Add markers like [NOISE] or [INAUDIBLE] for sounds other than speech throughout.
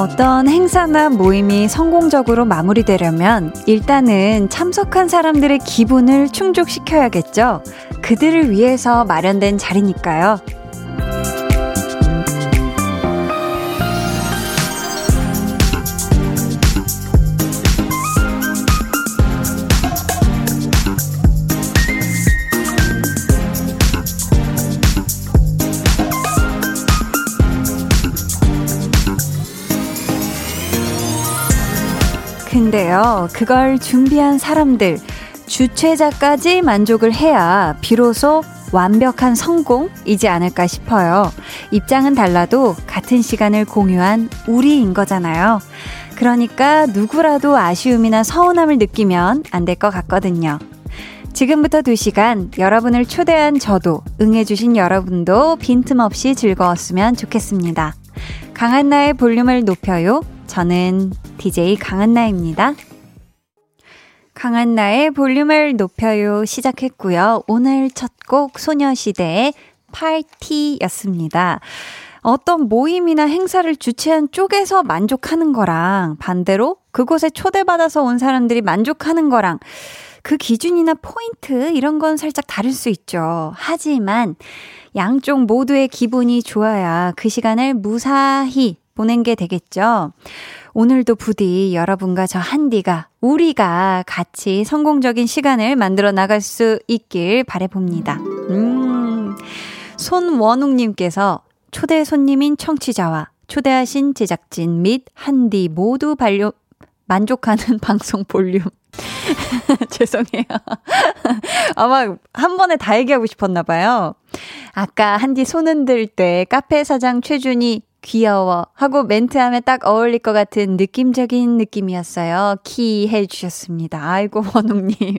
어떤 행사나 모임이 성공적으로 마무리되려면 일단은 참석한 사람들의 기분을 충족시켜야겠죠. 그들을 위해서 마련된 자리니까요. 근데요, 그걸 준비한 사람들, 주최자까지 만족을 해야 비로소 완벽한 성공이지 않을까 싶어요. 입장은 달라도 같은 시간을 공유한 우리인 거잖아요. 그러니까 누구라도 아쉬움이나 서운함을 느끼면 안 될 것 같거든요. 지금부터 2시간 여러분을 초대한 저도 응해주신 여러분도 빈틈없이 즐거웠으면 좋겠습니다. 강한나의 볼륨을 높여요. 저는 DJ 강한나입니다. 강한나의 볼륨을 높여요 시작했고요. 오늘 첫 곡 소녀시대의 파티였습니다. 어떤 모임이나 행사를 주최한 쪽에서 만족하는 거랑 반대로 그곳에 초대받아서 온 사람들이 만족하는 거랑 그 기준이나 포인트 이런 건 살짝 다를 수 있죠. 하지만 양쪽 모두의 기분이 좋아야 그 시간을 무사히 보낸 게 되겠죠. 오늘도 부디 여러분과 저 한디가 우리가 같이 성공적인 시간을 만들어 나갈 수 있길 바래봅니다. 음. 손원웅 님께서 초대 손님인 청취자와 초대하신 제작진 및 한디 모두 반려, 만족하는 [LAUGHS] 방송 볼륨. [LAUGHS] 죄송해요. [LAUGHS] 아마 한 번에 다 얘기하고 싶었나 봐요. 아까 한디 손 흔들 때 카페 사장 최준이 귀여워 하고 멘트하면 딱 어울릴 것 같은 느낌적인 느낌이었어요. 키 해주셨습니다. 아이고 [LAUGHS] 원웅님.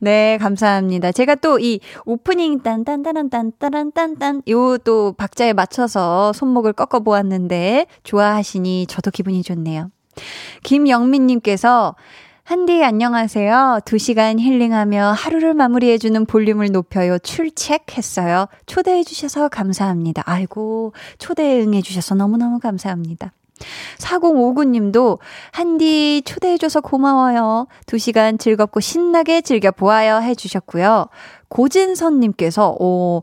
네 감사합니다. 제가 또 이 오프닝 딴딴따란딴따란딴딴 요 또 박자에 맞춰서 손목을 꺾어 보았는데 좋아하시니 저도 기분이 좋네요. 김영민님께서 한디 안녕하세요. 2시간 힐링하며 하루를 마무리해주는 볼륨을 높여요. 출첵했어요. 초대해주셔서 감사합니다. 아이고, 초대에 응해주셔서 너무너무 감사합니다. 4059님도 한디 초대해줘서 고마워요. 2시간 즐겁고 신나게 즐겨보아요 해주셨고요. 고진선님께서, 오,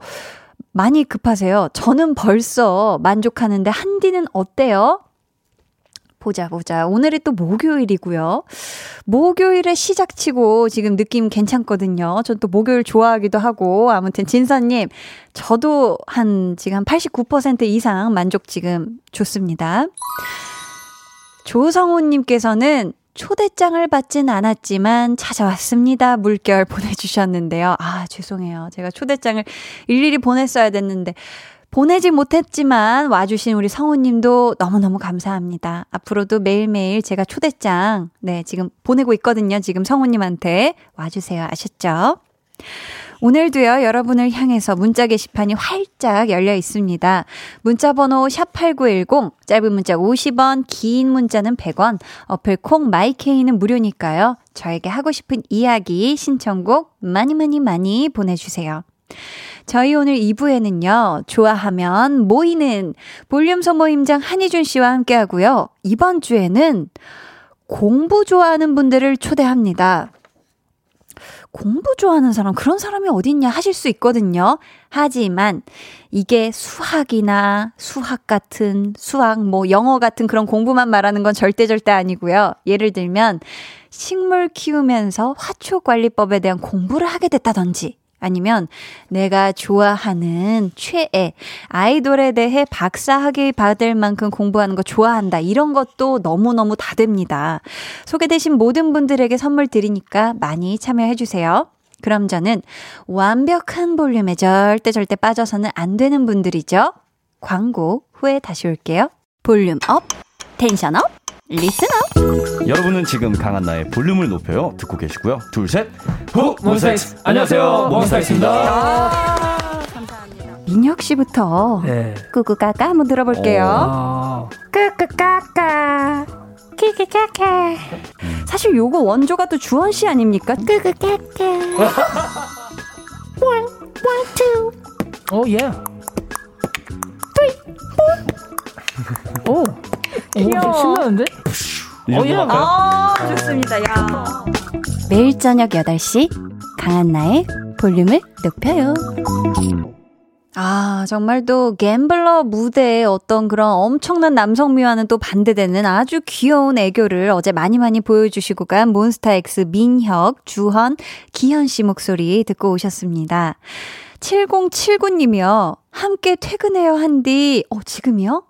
많이 급하세요. 저는 벌써 만족하는데 한디는 어때요? 보자, 보자. 오늘이 또 목요일이고요. 목요일에 시작치고 지금 느낌 괜찮거든요. 전 또 목요일 좋아하기도 하고. 아무튼 진서님, 저도 한 지금 89% 이상 만족 지금 좋습니다. 조성호님께서는 초대장을 받진 않았지만 찾아왔습니다. 물결 보내주셨는데요. 아, 죄송해요. 제가 초대장을 일일이 보냈어야 됐는데. 보내지 못했지만 와주신 우리 성우님도 너무너무 감사합니다. 앞으로도 매일매일 제가 초대장, 네, 지금 보내고 있거든요. 지금 성우님한테 와주세요. 아셨죠? 오늘도요, 여러분을 향해서 문자 게시판이 활짝 열려 있습니다. 문자 번호 샵8910, 짧은 문자 50원, 긴 문자는 100원, 어플 콩 마이케이는 무료니까요. 저에게 하고 싶은 이야기, 신청곡 많이 많이 많이 보내주세요. 저희 오늘 2부에는요, 좋아하면 모이는 볼륨 소모임장 한희준 씨와 함께 하고요. 이번 주에는 공부 좋아하는 분들을 초대합니다. 공부 좋아하는 사람, 그런 사람이 어딨냐 하실 수 있거든요. 하지만 이게 수학이나 수학 같은, 수학, 뭐 영어 같은 그런 공부만 말하는 건 절대 절대 아니고요. 예를 들면 식물 키우면서 화초 관리법에 대한 공부를 하게 됐다든지, 아니면 내가 좋아하는 최애 아이돌에 대해 박사학위 받을 만큼 공부하는 거 좋아한다. 이런 것도 너무너무 다 됩니다. 소개되신 모든 분들에게 선물 드리니까 많이 참여해 주세요. 그럼 저는 완벽한 볼륨에 절대 절대 빠져서는 안 되는 분들이죠. 광고 후에 다시 올게요. volume up, tension up. Listener. 여러분은 지금 강한나의 볼륨을 높여요. 듣고 계시고요. 둘셋. 후 몬스타엑스. 안녕하세요. 몬스타엑스입니다. 아, 감사합니다. 민혁 씨부터 네. 꾸꾸까까 한번 들어볼게요. 어. 꾸꾸까까. 끼끼까까 사실 요거 원조가 또 주원 씨 아닙니까? 꾸꾸까까. one one two 오 예. 오. 귀여워. 신나는데? 어, 예. 아, 좋습니다. 야. 매일 저녁 8시 강한나의 볼륨을 높여요. 아, 정말 또 갬블러 무대에 어떤 그런 엄청난 남성미와는 또 반대되는 아주 귀여운 애교를 어제 많이 많이 보여주시고 간 몬스타엑스 민혁, 주헌, 기현 씨 목소리 듣고 오셨습니다. 7079님이요. 함께 퇴근해요 한디. 어, 지금이요?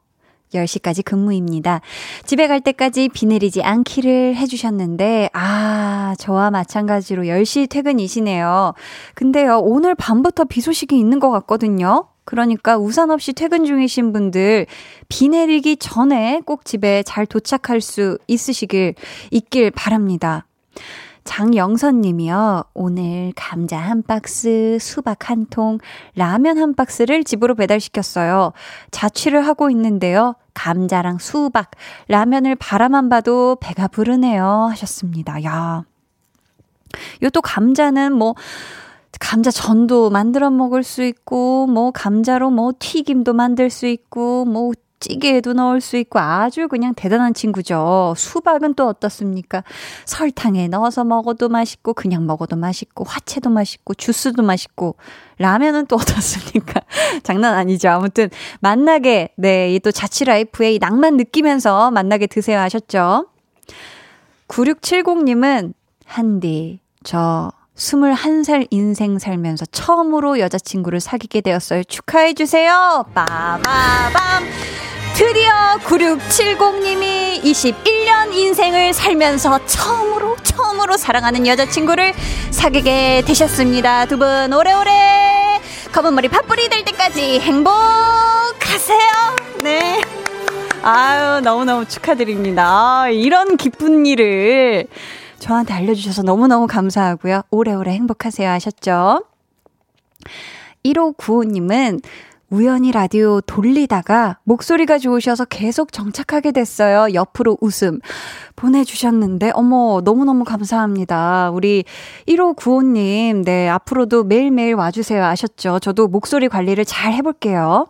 10시까지 근무입니다. 집에 갈 때까지 비 내리지 않기를 해주셨는데, 아, 저와 마찬가지로 10시 퇴근이시네요. 근데요, 오늘 밤부터 비 소식이 있는 것 같거든요. 그러니까 우산 없이 퇴근 중이신 분들, 비 내리기 전에 꼭 집에 잘 도착할 수 있으시길, 있길 바랍니다. 장영선 님이요. 오늘 감자 한 박스, 수박 한 통, 라면 한 박스를 집으로 배달시켰어요. 자취를 하고 있는데요. 감자랑 수박, 라면을 바라만 봐도 배가 부르네요. 하셨습니다. 야. 요 또 감자는 뭐, 감자 전도 만들어 먹을 수 있고, 뭐, 감자로 뭐, 튀김도 만들 수 있고, 뭐, 찌개에도 넣을 수 있고 아주 그냥 대단한 친구죠. 수박은 또 어떻습니까? 설탕에 넣어서 먹어도 맛있고 그냥 먹어도 맛있고 화채도 맛있고 주스도 맛있고 라면은 또 [LAUGHS] 어떻습니까? 장난 아니죠. 아무튼 맛나게 네, 이 또 자취 life의 이 낭만 느끼면서 맛나게 드세요 하셨죠. 9670님은 한디 저 21살 인생 살면서 처음으로 여자친구를 사귀게 되었어요. 축하해주세요. 빠바밤. 드디어 9670님이 21년 인생을 살면서 처음으로, 처음으로 사랑하는 여자친구를 사귀게 되셨습니다. 두 분 오래오래 검은 머리 팥불이 될 때까지 행복하세요. 네. 아유, 너무너무 축하드립니다. 아, 이런 기쁜 일을 저한테 알려주셔서 너무너무 감사하고요. 오래오래 행복하세요 하셨죠? 1595님은 우연히 라디오 돌리다가 목소리가 좋으셔서 계속 정착하게 됐어요. 옆으로 웃음 보내주셨는데, 어머, 너무너무 감사합니다. 우리 1595님, 네, 앞으로도 매일매일 와주세요. 아셨죠? 저도 목소리 관리를 잘 해볼게요.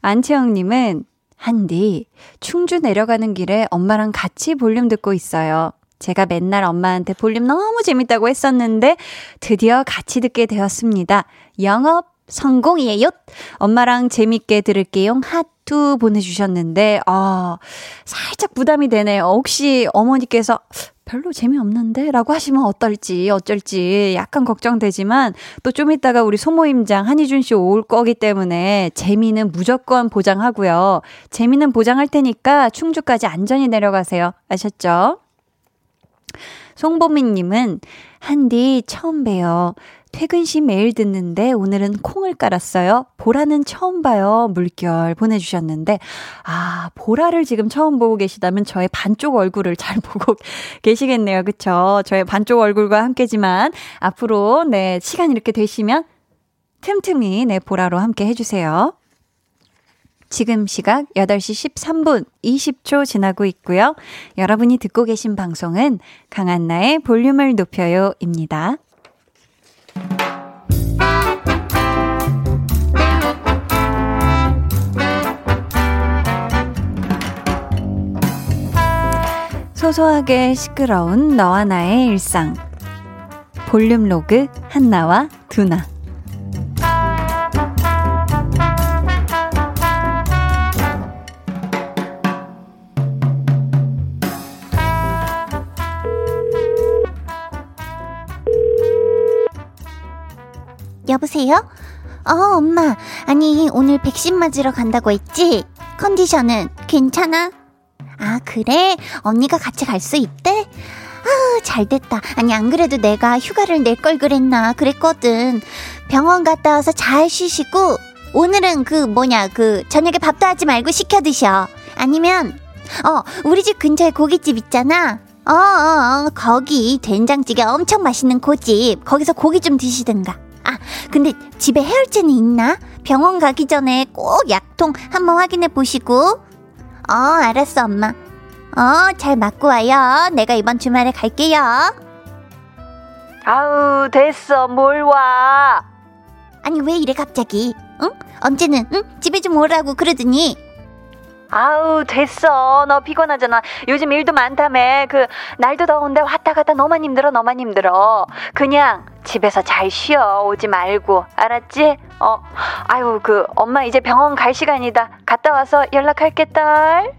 안채영님은, 한디, 충주 내려가는 길에 엄마랑 같이 볼륨 듣고 있어요. 제가 맨날 엄마한테 볼륨 너무 재밌다고 했었는데 드디어 같이 듣게 되었습니다. 영업 성공이에요. 엄마랑 재밌게 들을게요. 하투 보내주셨는데, 아, 살짝 부담이 되네요. 혹시 어머니께서 별로 재미없는데? 라고 하시면 어떨지, 어쩔지 약간 걱정되지만 또 좀 이따가 우리 소모임장 한희준 씨 올 거기 때문에 재미는 무조건 보장하고요. 재미는 보장할 테니까 충주까지 안전히 내려가세요. 아셨죠? 송보민님은 한디 처음 봬요. 퇴근 시 매일 듣는데 오늘은 콩을 깔았어요. 보라는 처음 봐요. 물결 보내주셨는데, 아, 보라를 지금 처음 보고 계시다면 저의 반쪽 얼굴을 잘 [LAUGHS] 보고 계시겠네요. 그쵸? 저의 반쪽 얼굴과 함께지만 앞으로, 네, 시간 이렇게 되시면 틈틈이, 네, 보라로 함께 해주세요. 지금 시각 8시 13분 20초 지나고 있고요. 여러분이 듣고 계신 방송은 강한나의 볼륨을 높여요입니다. 소소하게 시끄러운 너와 나의 일상. 볼륨 로그 한나와 두나. 여보세요? 어, 엄마. 아니, 오늘 백신 맞으러 간다고 했지? 컨디션은 괜찮아? 아, 그래? 언니가 같이 갈 수 있대? 아, 잘 됐다. 아니, 안 그래도 내가 휴가를 낼 걸 그랬나 그랬거든. 병원 갔다 와서 잘 쉬시고, 오늘은 그 뭐냐, 그 저녁에 밥도 하지 말고 시켜 드셔. 아니면, 어, 우리 집 근처에 고깃집 있잖아. 어, 어, 어, 거기 된장찌개 엄청 맛있는 고집. 거기서 고기 좀 드시든가. 아, 근데 집에 해열제는 있나? 병원 가기 전에 꼭 약통 한번 확인해 보시고. 어, 알았어, 엄마. 어, 잘 맞고 와요. 내가 이번 주말에 갈게요. 아우, 됐어. 뭘 와. 아니, 왜 이래, 갑자기? 응? 언제는, 응? 집에 좀 오라고 그러더니. 아우 됐어. 너 피곤하잖아. 요즘 일도 많다며. 그 날도 더운데 왔다 갔다 너만 힘들어 너만 힘들어. 그냥 집에서 잘 쉬어. 오지 말고. 알았지? 어. 아유 그 엄마 이제 병원 갈 시간이다. 갔다 와서 연락할게 딸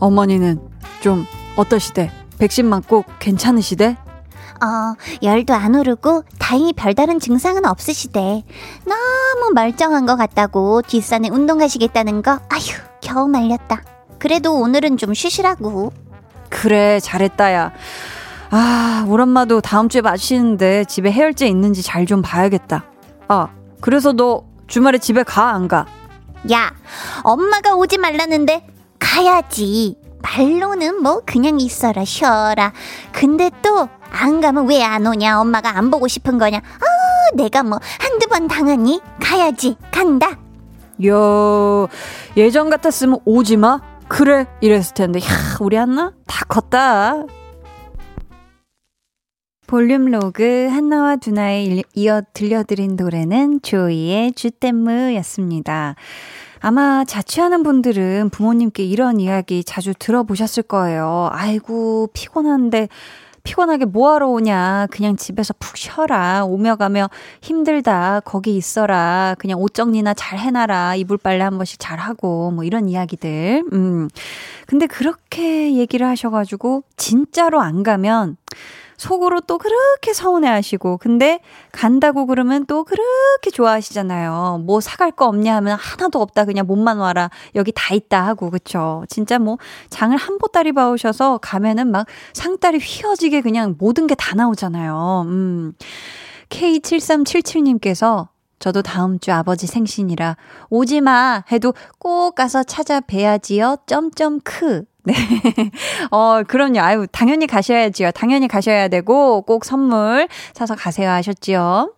어머니는 좀 어떠시대? 백신 맞고 괜찮으시대? 어, 열도 안 오르고 다행히 별다른 증상은 없으시대. 너무 멀쩡한 것 같다고 뒷산에 운동 가시겠다는 거, 아휴, 겨우 말렸다. 그래도 오늘은 좀 쉬시라고. 그래, 잘했다야. 아, 우리 엄마도 다음 주에 마시는데 집에 해열제 있는지 잘 좀 봐야겠다. 아, 그래서 너 주말에 집에 가, 안 가? 야, 엄마가 오지 말라는데 가야지. 말로는 뭐 그냥 있어라 쉬어라. 근데 또 안 가면 왜 안 오냐? 엄마가 안 보고 싶은 거냐? 아, 내가 뭐 한두 번 당하니? 가야지. 간다. 야, 예전 같았으면 오지 마. 그래 이랬을 텐데. 야, 우리 한나 다 컸다. 볼륨 로그 한나와 두나에 이어 들려드린 노래는 조이의 주댐무였습니다. 아마 자취하는 분들은 부모님께 이런 이야기 자주 들어보셨을 거예요. 아이고, 피곤한데, 피곤하게 뭐하러 오냐. 그냥 집에서 푹 쉬어라. 오며 가며 힘들다. 거기 있어라. 그냥 옷 정리나 잘 해놔라. 이불 빨래 한 번씩 잘 하고. 뭐 이런 이야기들. 음. 근데 그렇게 얘기를 하셔가지고, 진짜로 안 가면, 속으로 또 그렇게 서운해 하시고, 근데 간다고 그러면 또 그렇게 좋아하시잖아요. 뭐 사갈 거 없냐 하면 하나도 없다. 그냥 몸만 와라. 여기 다 있다 하고, 그쵸. 진짜 뭐 장을 한 보따리 봐오셔서 가면은 막 상다리 휘어지게 그냥 모든 게 다 나오잖아요. 음. K7377님께서 저도 다음 주 아버지 생신이라 오지 마 해도 꼭 가서 찾아뵈야지요. 점점 크. 네. [LAUGHS] 어, 그럼요. 아유, 당연히 가셔야지요. 당연히 가셔야 되고 꼭 선물 사서 가세요 하셨지요.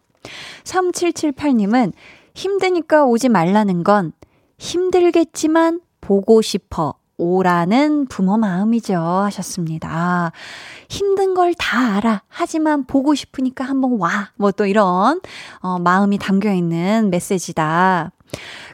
3778님은 힘드니까 오지 말라는 건 힘들겠지만 보고 싶어. 오라는 부모 마음이죠. 하셨습니다. 아, 힘든 걸 다 알아. 하지만 보고 싶으니까 한번 와. 뭐 또 이런, 어, 마음이 담겨 있는 메시지다.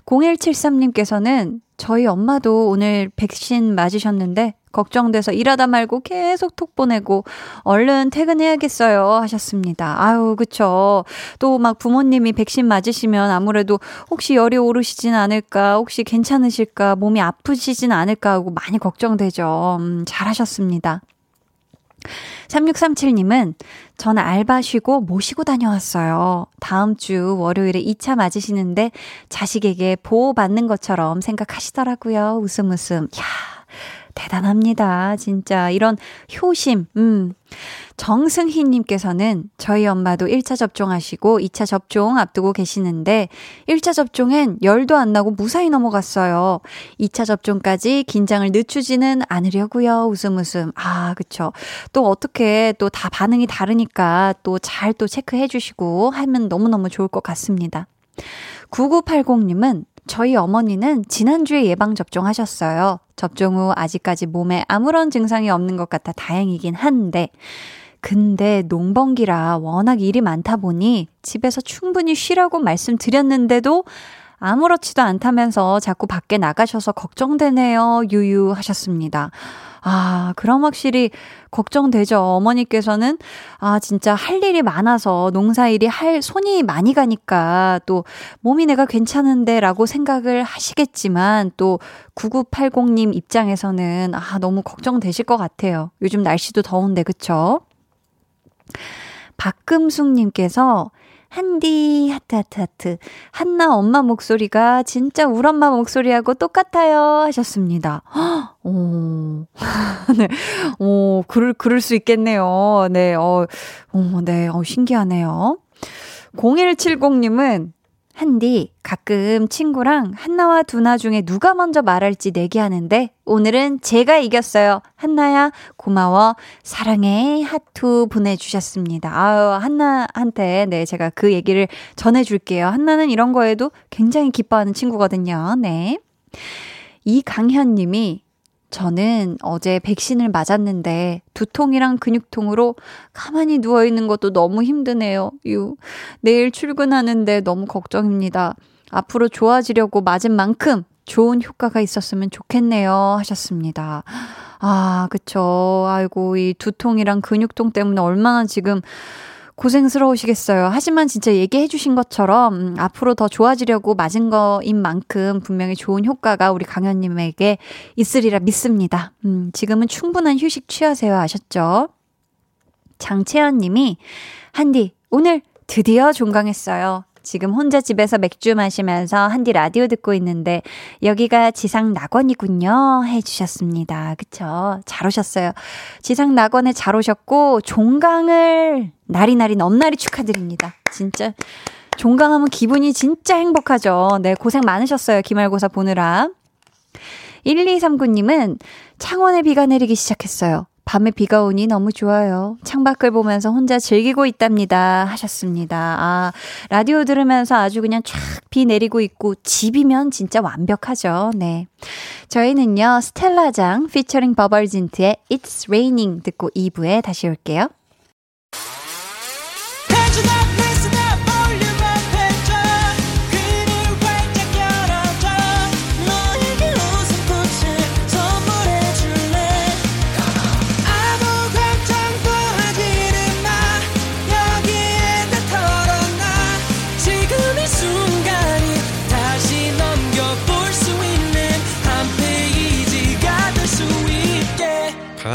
0173님께서는 저희 엄마도 오늘 백신 맞으셨는데 걱정돼서 일하다 말고 계속 톡 보내고 얼른 퇴근해야겠어요 하셨습니다. 아유, 그쵸. 또 막 부모님이 백신 맞으시면 아무래도 혹시 열이 오르시진 않을까, 혹시 괜찮으실까, 몸이 아프시진 않을까 하고 많이 걱정되죠. 음, 잘하셨습니다. 3637님은 전 알바 쉬고 모시고 다녀왔어요. 다음 주 월요일에 2차 맞으시는데 자식에게 보호받는 것처럼 생각하시더라고요. 웃음 웃음. 야 대단합니다. 진짜 이런 효심. 음. 정승희 님께서는 저희 엄마도 1차 접종하시고 2차 접종 앞두고 계시는데 1차 접종엔 열도 안 나고 무사히 넘어갔어요. 2차 접종까지 긴장을 늦추지는 않으려고요. 웃음 웃음. 아, 그쵸. 또 어떻게 또 다 반응이 다르니까 또 잘또 또 체크해 주시고 하면 너무너무 좋을 것 같습니다. 9980님은 저희 어머니는 지난주에 예방접종하셨어요. 접종 후 아직까지 몸에 아무런 증상이 없는 것 같아 다행이긴 한데, 근데 농번기라 워낙 일이 많다 보니 집에서 충분히 쉬라고 말씀드렸는데도 아무렇지도 않다면서 자꾸 밖에 나가셔서 걱정되네요. 유유 하셨습니다. 아, 그럼 확실히 걱정되죠. 어머니께서는 아, 진짜 할 일이 많아서 농사일이 할 손이 많이 가니까 또 몸이 내가 괜찮은데 라고 생각을 하시겠지만 또 9980님 입장에서는 아, 너무 걱정되실 것 같아요. 요즘 날씨도 더운데, 그쵸? 박금숙님께서 한디 하트 하트 하트 한나 엄마 목소리가 진짜 우리 엄마 목소리하고 똑같아요 하셨습니다. [GASPS] 오, [LAUGHS] 네, 오, 그럴 그럴 수 있겠네요. 네, 어, 어, 네, 어 신기하네요. 0170님은 한디, 가끔 친구랑 한나와 두나 중에 누가 먼저 말할지 내기하는데, 오늘은 제가 이겼어요. 한나야, 고마워. 사랑해. 하투 보내주셨습니다. 아유, 한나한테, 네, 제가 그 얘기를 전해줄게요. 한나는 이런 거에도 굉장히 기뻐하는 친구거든요. 네. 이강현 님이 저는 어제 백신을 맞았는데 두통이랑 근육통으로 가만히 누워있는 것도 너무 힘드네요. 유. 내일 출근하는데 너무 걱정입니다. 앞으로 좋아지려고 맞은 만큼 좋은 효과가 있었으면 좋겠네요. 하셨습니다. 아, 그쵸. 아이고, 이 두통이랑 근육통 때문에 얼마나 지금 고생스러우시겠어요. 하지만 진짜 얘기해 주신 것처럼 음, 앞으로 더 좋아지려고 맞은 거인 만큼 분명히 좋은 효과가 우리 강현님에게 있으리라 믿습니다. 음, 지금은 충분한 휴식 취하세요 하셨죠? 장채연 님이 한디 오늘 드디어 종강했어요. 지금 혼자 집에서 맥주 마시면서 한디 라디오 듣고 있는데 여기가 지상 낙원이군요. 해주셨습니다. 그쵸? 잘 오셨어요. 지상 낙원에 잘 오셨고 종강을 나리나리 넘나리 축하드립니다. 진짜 종강하면 기분이 진짜 행복하죠. 네, 고생 많으셨어요. 기말고사 보느라. 1239님은 창원에 비가 내리기 시작했어요. 밤에 비가 오니 너무 좋아요. 창밖을 보면서 혼자 즐기고 있답니다. 하셨습니다. 아, 라디오 들으면서 아주 그냥 쫙 비 내리고 있고 집이면 진짜 완벽하죠. 네. 저희는요, 스텔라장 피처링 버벌진트의 It's Raining 듣고 2부에 다시 올게요.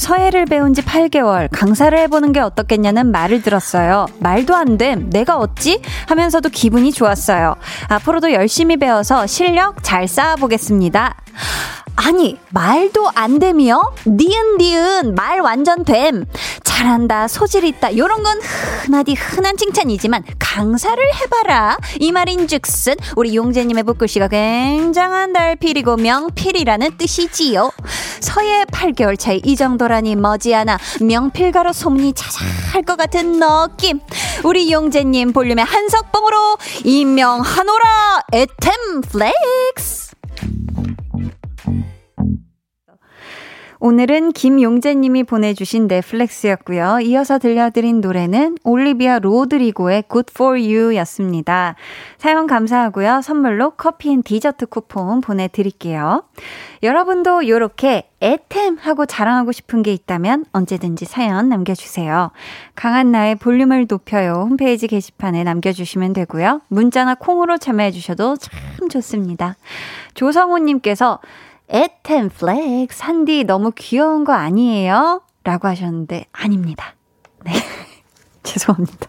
서예를 배운 지 8개월, 강사를 해보는 게 어떻겠냐는 말을 들었어요. 말도 안 됨, 내가 어찌? 하면서도 기분이 좋았어요. 앞으로도 열심히 배워서 실력 잘 쌓아보겠습니다. 아니, 말도 안 됨이요? 니은, 니은, 말 완전 됨. 잘한다, 소질 있다, 요런 건 흔하디 흔한 칭찬이지만, 강사를 해봐라. 이 말인 즉슨, 우리 용재님의 북글씨가 굉장한 달필이고 명필이라는 뜻이지요. 서예 8개월 차에 이 정도라니 머지않아 명필가로 소문이 자자할 것 같은 느낌. 우리 용재님 볼륨의 한석봉으로 임명하노라, 에헴 flex. 오늘은 김용재님이 보내주신 네, flex였고요. 이어서 들려드린 노래는 올리비아 로드리고의 Good For You 였습니다. 사연 감사하고요. 선물로 커피 and 디저트 쿠폰 보내드릴게요. 여러분도 이렇게 에헴 하고 자랑하고 싶은 게 있다면 언제든지 사연 남겨주세요. 강한나의 볼륨을 높여요. 홈페이지 게시판에 남겨주시면 되고요. 문자나 콩으로 참여해주셔도 참 좋습니다. 조성호님께서 에헴 flex 한디 너무 귀여운 거 아니에요? 라고 하셨는데 아닙니다. 네. [LAUGHS] 죄송합니다.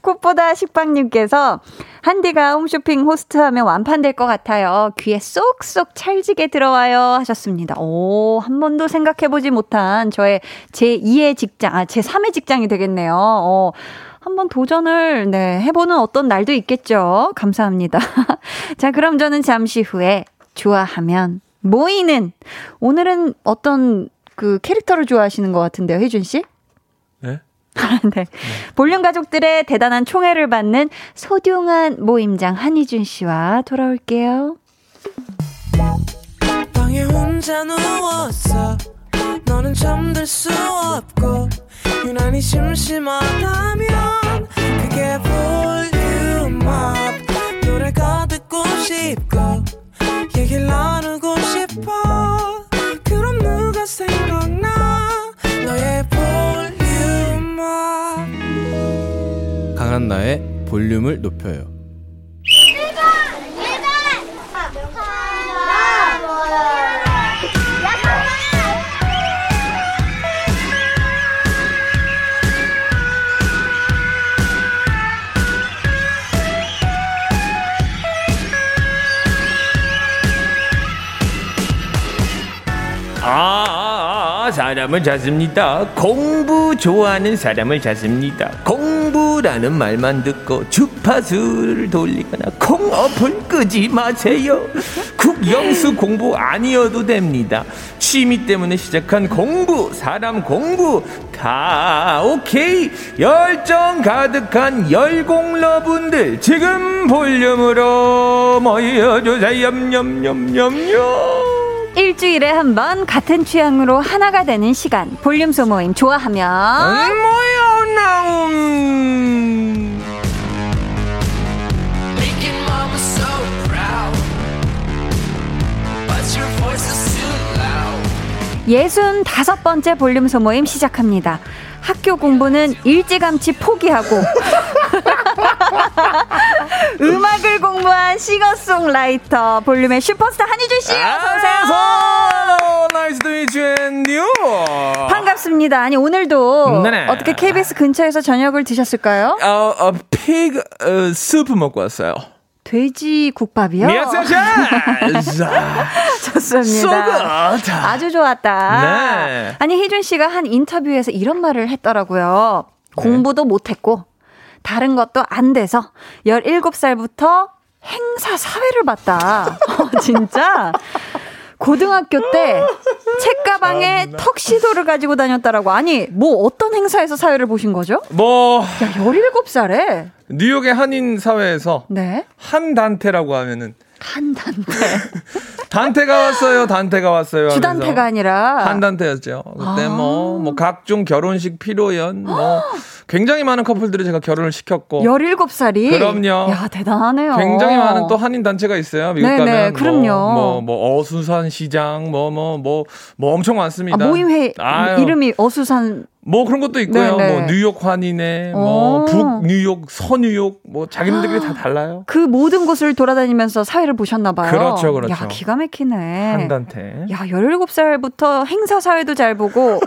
꽃보다 식빵님께서 한디가 홈쇼핑 호스트하면 완판될 것 같아요. 귀에 쏙쏙 찰지게 들어와요 하셨습니다. 오, 한 번도 생각해보지 못한 저의 제2의 직장, 아, 제3의 직장이 되겠네요. 어, 한번 도전을, 네, 해보는 어떤 날도 있겠죠. 감사합니다. [LAUGHS] 자, 그럼 저는 잠시 후에 좋아하면 모이는 오늘은 어떤 그 캐릭터를 좋아하시는 것 같은데요, 혜준 씨? 네? 네. [LAUGHS] 네. 볼륨 가족들의 대단한 총애를 받는 소중한 모임장 한희준 씨와 돌아올게요. 방에 혼자 누웠어. 너는 잠들 수 없고 유난히 심심하다면 그게 볼 하나의 볼륨을 높여요. 아, 아, 아, 아, 사람을 찾습니다. 공부 좋아하는 사람을 찾습니다. 공 부라는 말만 듣고 주파수를 돌리거나 콩 어플 끄지 마세요. 국영수 공부 아니어도 됩니다. 취미 때문에 시작한 공부, 사람 공부 다 오케이. 열정 가득한 열공러분들 지금 볼륨으로 모여주세요. 염염염염염. 일주일에 한 번 같은 취향으로 하나가 되는 시간 볼륨 소모임 좋아하면 뭐야 나음 예순 다섯 번째 볼륨 소모임 시작합니다. 학교 공부는 일찌감치 포기하고 [LAUGHS] 음악을 공부한 싱어송라이터 볼륨의 슈퍼스타 한희준 씨 어서 오세요. Nice to meet you 반갑습니다. 아니 오늘도 네네. 어떻게 KBS 근처에서 저녁을 드셨을까요? 어, 어, pig 어, 스프 먹고 왔어요. 돼지 국밥이요? [LAUGHS] 좋습니다. So. 아주 좋았다. 네. 아니 희준 씨가 한 인터뷰에서 이런 말을 했더라고요. 네. 공부도 못했고 다른 것도 안 돼서 17살부터 행사 사회를 봤다. [LAUGHS] 어, 진짜? 고등학교 때 책가방에 턱시도를 가지고 다녔다라고. 아니, 뭐 어떤 행사에서 사회를 보신 거죠? 뭐 야, 17살에? 뉴욕의 한인 사회에서 네. 한 단테라고 하면은 한 단테. [LAUGHS] 단테가 왔어요. 단테가 왔어요. 주단태가 아니라. 한 단테였죠. 그때 아. 뭐, 뭐, 각종 결혼식 피로연, 뭐, 굉장히 많은 커플들이 제가 결혼을 시켰고. 17살이? 그럼요. 야, 대단하네요. 굉장히 많은 또 한인 단체가 있어요. 미국 네네, 가면 그럼요. 뭐, 뭐, 뭐 어수산 시장 뭐 뭐 뭐 뭐 엄청 많습니다. 아, 모임회 아유, 이름이 어수산 뭐 그런 것도 있고요. 네네. 뭐 뉴욕 환인회, 뭐 오. 북뉴욕, 서뉴욕, 뭐 자기네들끼리 다 달라요. 그 모든 곳을 돌아다니면서 사회를 보셨나 봐요. 그렇죠, 그렇죠. 야, 기가 막히네. 한 단체. 야, 17살부터 행사 사회도 잘 보고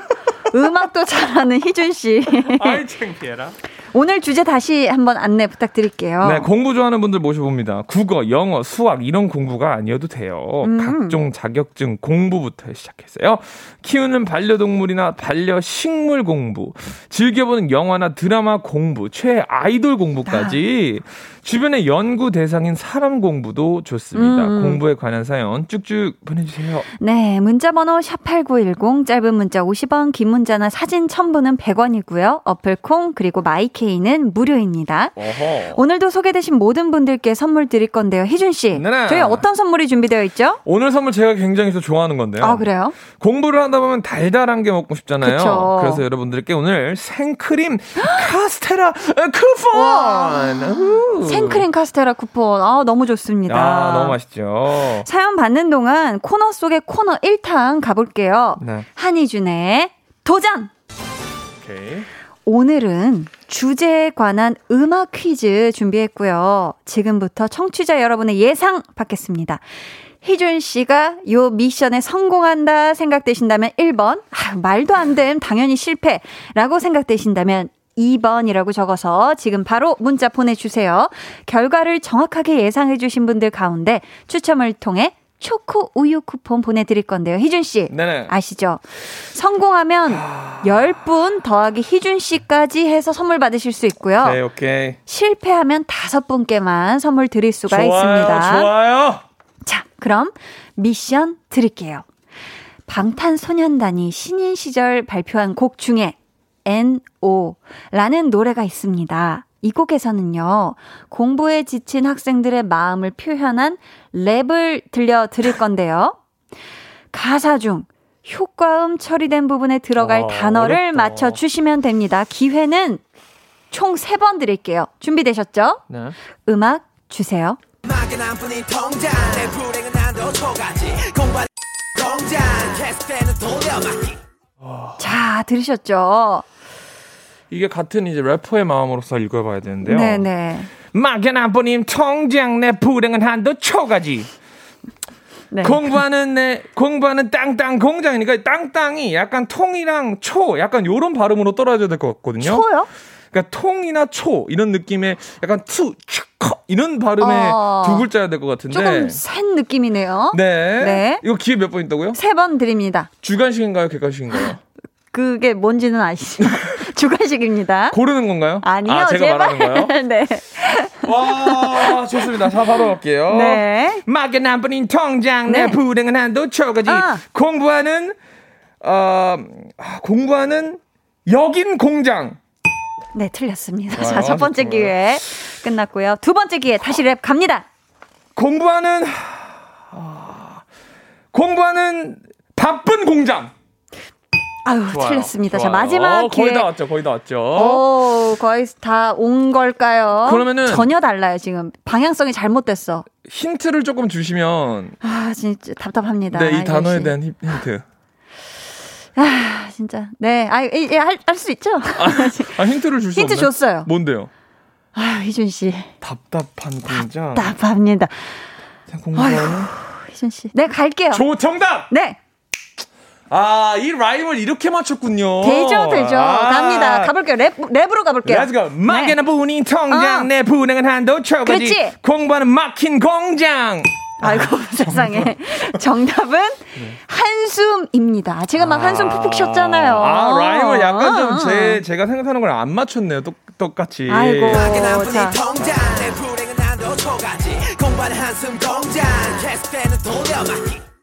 음악도 잘하는 희준 씨. 아이 창피해라. 오늘 주제 다시 한번 안내 부탁드릴게요. 네, 공부 좋아하는 분들 모셔봅니다. 국어, 영어, 수학 이런 공부가 아니어도 돼요. 음. 각종 자격증 공부부터 시작했어요. 키우는 반려동물이나 반려식물 공부, 즐겨보는 영화나 드라마 공부, 최애 아이돌 공부까지 주변의 연구 대상인 사람 공부도 좋습니다. 음. 공부에 관한 사연 쭉쭉 보내주세요. 네, 문자번호 샵8910, 짧은 문자 50원, 긴 문자나 사진 첨부는 100원이고요. 어플 콩, 그리고 My K는 무료입니다. 어허. 오늘도 소개되신 모든 분들께 선물 드릴 건데요. 희준 씨, 네네. 저희 어떤 선물이 준비되어 있죠? 오늘 선물 제가 굉장히 또 좋아하는 건데요. 아, 그래요? 공부를 하다 보면 달달한 게 먹고 싶잖아요. 그쵸. 그래서 여러분들께 오늘 생크림 카스테라 쿠폰! 우. 생크림 카스테라 쿠폰. 아, 너무 좋습니다. 아, 너무 맛있죠. 사연 받는 동안 코너 속의 코너 1탄 가볼게요. 네. 한희준의 도전! 오케이. 오늘은 주제에 관한 음악 퀴즈 준비했고요. 지금부터 청취자 여러분의 예상 받겠습니다. 희준 씨가 요 미션에 성공한다 생각되신다면 1번, 아, 말도 안 됨, 당연히 실패라고 생각되신다면 2번이라고 적어서 지금 바로 문자 보내주세요. 결과를 정확하게 예상해주신 분들 가운데 추첨을 통해 초코 우유 쿠폰 보내드릴 건데요. 희준 씨. 네네. 아시죠? 성공하면 10분 더하기 희준 씨까지 해서 선물 받으실 수 있고요. 오케이, 오케이. 실패하면 다섯 분께만 선물 드릴 수가 좋아요, 있습니다. 좋아요. 자, 그럼 미션 드릴게요. 방탄소년단이 신인 시절 발표한 곡 중에 N.O.라는 노래가 있습니다. 이 곡에서는요, 공부에 지친 학생들의 마음을 표현한 랩을 들려드릴 건데요. 가사 중 효과음 처리된 부분에 들어갈 와, 단어를 어렵다. 맞춰주시면 됩니다. 기회는 총세번 드릴게요. 준비되셨죠? 네. 음악 주세요. 자, 들으셨죠? 이게 같은 이제 래퍼의 마음으로서 읽어봐야 되는데요. 네네. 막연한 뿐인 통장 내 불행은 한도 초가지. 네. 공부하는 내 공부하는 땅땅 공장이니까 땅땅이 약간 통이랑 초 약간 요런 발음으로 떨어져야 될 것 같거든요. 초요? 그러니까 통이나 초 이런 느낌의 약간 투, 츄커 이런 발음의 어. 두 글자야 될 것 같은데. 조금 센 느낌이네요. 네. 네. 이거 기회 몇 번 있다고요? 세 번 드립니다. 주간식인가요? 객관식인가요? 그게 뭔지는 아시죠? [LAUGHS] [LAUGHS] 주관식입니다. 고르는 건가요? 아니요, 아, 제가 제발. 말하는 거요? [LAUGHS] 네. 와, 좋습니다. 자, 바로 갈게요. 네. 막연 한 분인 통장, 네. 내 불행은 한도 초가지. 아. 공부하는, 어, 아, 공부하는 여긴 공장. 네, 틀렸습니다. 자, 첫 번째 좋아요. 기회 끝났고요. 두 번째 기회 다시 랩 갑니다. 공부하는, 아, 공부하는 바쁜 공장. 아유, 좋아요. 틀렸습니다. 자, 좋아요. 마지막 어, 기회. 거의 다 왔죠, 거의 다 왔죠. 오, 거의 다 온 걸까요? 그러면은- 전혀 달라요, 지금. 방향성이 잘못됐어. 힌트를 조금 주시면, 아, 진짜 답답합니다. 네, 이 단어에 씨. 대한 힌- 힌트. 아, 진짜. 네. 아, 이- 이- 할, 할수 있죠? 아, 힌트를 줄수 힌트 없나요? 줬어요. 뭔데요? 아, 희준 씨. 답답한 공장. 답답합니다. 자, 공부하는. 희준 씨. 네, 갈게요. 조, 정답! 네. 아, 이 라임을 이렇게 맞췄군요. 되죠, 되죠. 아. 갑니다. 가볼게요. 랩, 랩으로 가볼게요. Let's go. 막연한 분이 통장, 어. 내 불행은 한도. 그렇지. 공부하는 막힌 공장. 아이고, [LAUGHS] 세상에. 정답은 한숨입니다. 지금 막 한숨 푹푹 쉬었잖아요. 아, 라임을 약간 좀 어, 제, 제가 생각하는 걸 안 맞췄네요. 똑, 똑같이. 아이고. 막연한 분이 자.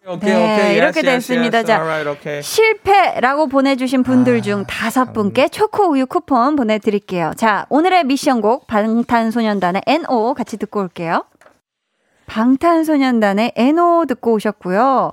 오케이, 네, 오케이. 이렇게 Yes, yes, 됐습니다. yes. 자, Alright, okay. 실패라고 보내주신 분들 아, 중 다섯 분께 초코 우유 쿠폰 보내드릴게요. 자, 오늘의 미션곡 방탄소년단의 NO 같이 듣고 올게요. 방탄소년단의 NO 듣고 오셨고요.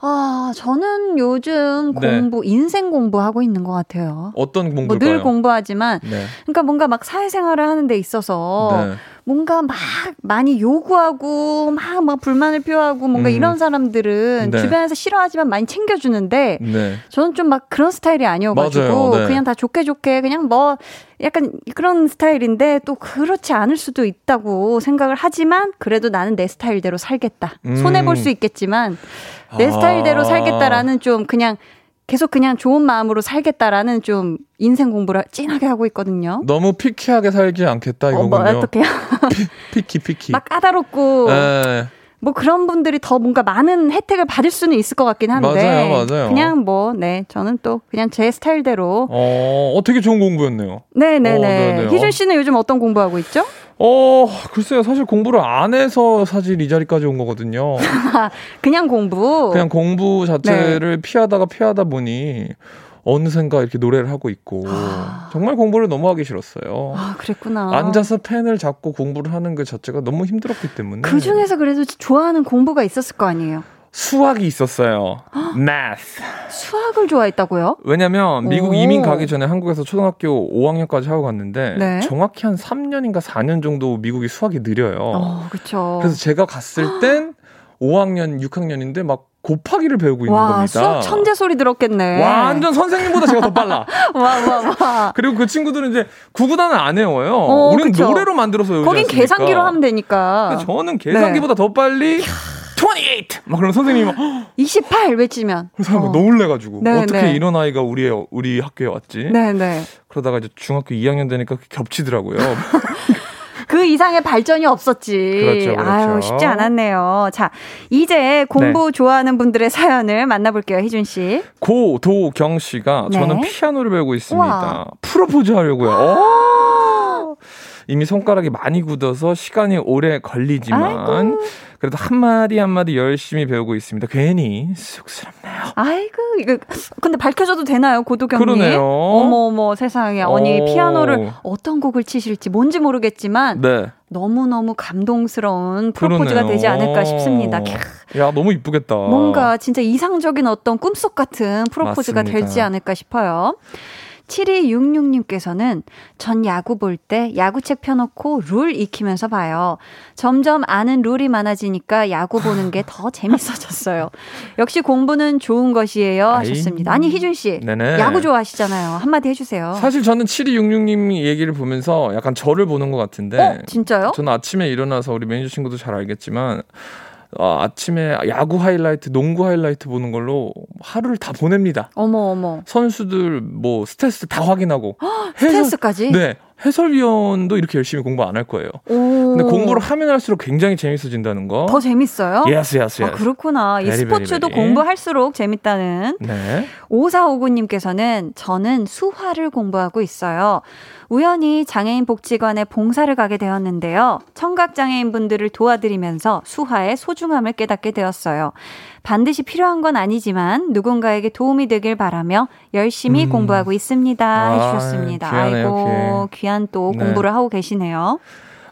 아, 저는 요즘 네. 공부, 인생 공부하고 있는 것 같아요. 어떤 뭐 공부일까요? 늘 공부하지만, 네. 그러니까 뭔가 막 사회생활을 하는 데 있어서 네. 뭔가 막 많이 요구하고 막, 막 불만을 표하고 뭔가 음. 이런 사람들은 네. 주변에서 싫어하지만 많이 챙겨주는데 네. 저는 좀 막 그런 스타일이 아니어가지고. 그냥 다 좋게 좋게 그냥 뭐 약간 그런 스타일인데 또 그렇지 않을 수도 있다고 생각을 하지만 그래도 나는 내 스타일대로 살겠다. 음. 손해 볼 수 있겠지만 내 아. 스타일대로 살겠다라는 좀 그냥 계속 그냥 좋은 마음으로 살겠다라는 좀 인생 공부를 찐하게 하고 있거든요. 너무 피키하게 살지 않겠다 어, 이거군요. 뭐 어떻게요? 피 키 피키. 막 까다롭고 네. 뭐 그런 분들이 더 뭔가 많은 혜택을 받을 수는 있을 것 같긴 한데 맞아요, 맞아요. 그냥 뭐 네 저는 또 그냥 제 스타일대로 어, 어, 되게 좋은 공부였네요. 네네네 어, 네네. 희준 어. 씨는 요즘 어떤 공부하고 있죠? 어, 글쎄요. 사실 공부를 안 해서 사실 이 자리까지 온 거거든요. [LAUGHS] 그냥 공부 그냥 공부 자체를 피하다가 피하다 보니 어느샌가 이렇게 노래를 하고 있고 정말 공부를 너무 하기 싫었어요. 아 그랬구나 앉아서 펜을 잡고 공부를 하는 그 자체가 너무 힘들었기 때문에 그 중에서 그래도 좋아하는 공부가 있었을 거 아니에요 수학이 있었어요. [GASPS] math. 수학을 좋아했다고요? 왜냐면 미국 오. 이민 가기 전에 한국에서 초등학교 5학년까지 하고 갔는데 네. 정확히 한 3년인가 4년 정도 미국이 수학이 느려요. 어 그렇죠 그래서 제가 갔을 [GASPS] 땐 5학년, 6학년인데 막 곱하기를 배우고 있는 와 겁니다. 수학 천재 소리 들었겠네 완전 선생님보다 제가 더 빨라. [LAUGHS] 와 와 와 그리고 그 친구들은 이제 구구단을 안 외워요. 어, 우리는 그쵸. 노래로 만들어서 외우지 거긴 않습니까? 계산기로 하면 되니까 저는 계산기보다 더 빨리 28! 막 그러면 선생님이 막 [GASPS] 28 외치면 그래서 어. 너무 놀래가지고 네, 어떻게 네. 이런 아이가 우리 우리 학교에 왔지? 네네 그러다가 이제 중학교 2학년 되니까 겹치더라고요. [LAUGHS] 그 이상의 발전이 없었지. 그렇죠, 그렇죠. 아유, 쉽지 않았네요. 자, 이제 공부 좋아하는 분들의 사연을 만나볼게요, 희준 씨. 고도경 씨가 네. 저는 피아노를 배우고 있습니다. 우와. 프로포즈 하려고요. [GASPS] 오! 이미 손가락이 많이 굳어서 시간이 오래 걸리지만 그래도 한 마디 한 마디 열심히 배우고 있습니다. 괜히 쑥스럽네요. 아이고, 이거, 근데 밝혀줘도 되나요, 고도경님? 그러네요. 어머, 어머, 세상에. 언니, 오. 피아노를 어떤 곡을 치실지 뭔지 모르겠지만, 네. 너무너무 감동스러운 프로포즈가 그러네요. 되지 않을까 싶습니다. 캬, 야, 너무 이쁘겠다. 뭔가 진짜 이상적인 어떤 꿈속 같은 프로포즈가 맞습니다. 될지 않을까 싶어요. 7266님께서는 전 야구 볼 때 야구책 펴놓고 룰 익히면서 봐요. 점점 아는 룰이 많아지니까 야구 보는 게 더 재밌어졌어요. 역시 공부는 좋은 것이에요 하셨습니다. 아니 희준 씨 네네. 야구 좋아하시잖아요. 한마디 해주세요. 사실 저는 7266님 얘기를 보면서 약간 저를 보는 것 같은데. 어 진짜요? 저는 아침에 일어나서 우리 매니저 친구도 잘 알겠지만 어, 아침에 야구 하이라이트, 농구 하이라이트 보는 걸로 하루를 다 보냅니다. 어머 어머 선수들 뭐 stats 다 확인하고 해설- stats까지. 네 해설위원도 이렇게 열심히 공부 안 할 거예요. 오. 근데 공부를 하면 할수록 굉장히 재밌어진다는 거. 더 재밌어요? yes yes 아, yes. 그렇구나. 이 very, 스포츠도 very, very. 공부할수록 재밌다는. 네. 5459님께서는 저는 수화를 공부하고 있어요. 우연히 장애인 복지관에 봉사를 가게 되었는데요. 청각장애인 분들을 도와드리면서 수화의 소중함을 깨닫게 되었어요. 반드시 필요한 건 아니지만 누군가에게 도움이 되길 바라며 열심히 음. 공부하고 있습니다. 아, 해주셨습니다. 귀하네요, 아이고, 귀한 또 네. 공부를 하고 계시네요.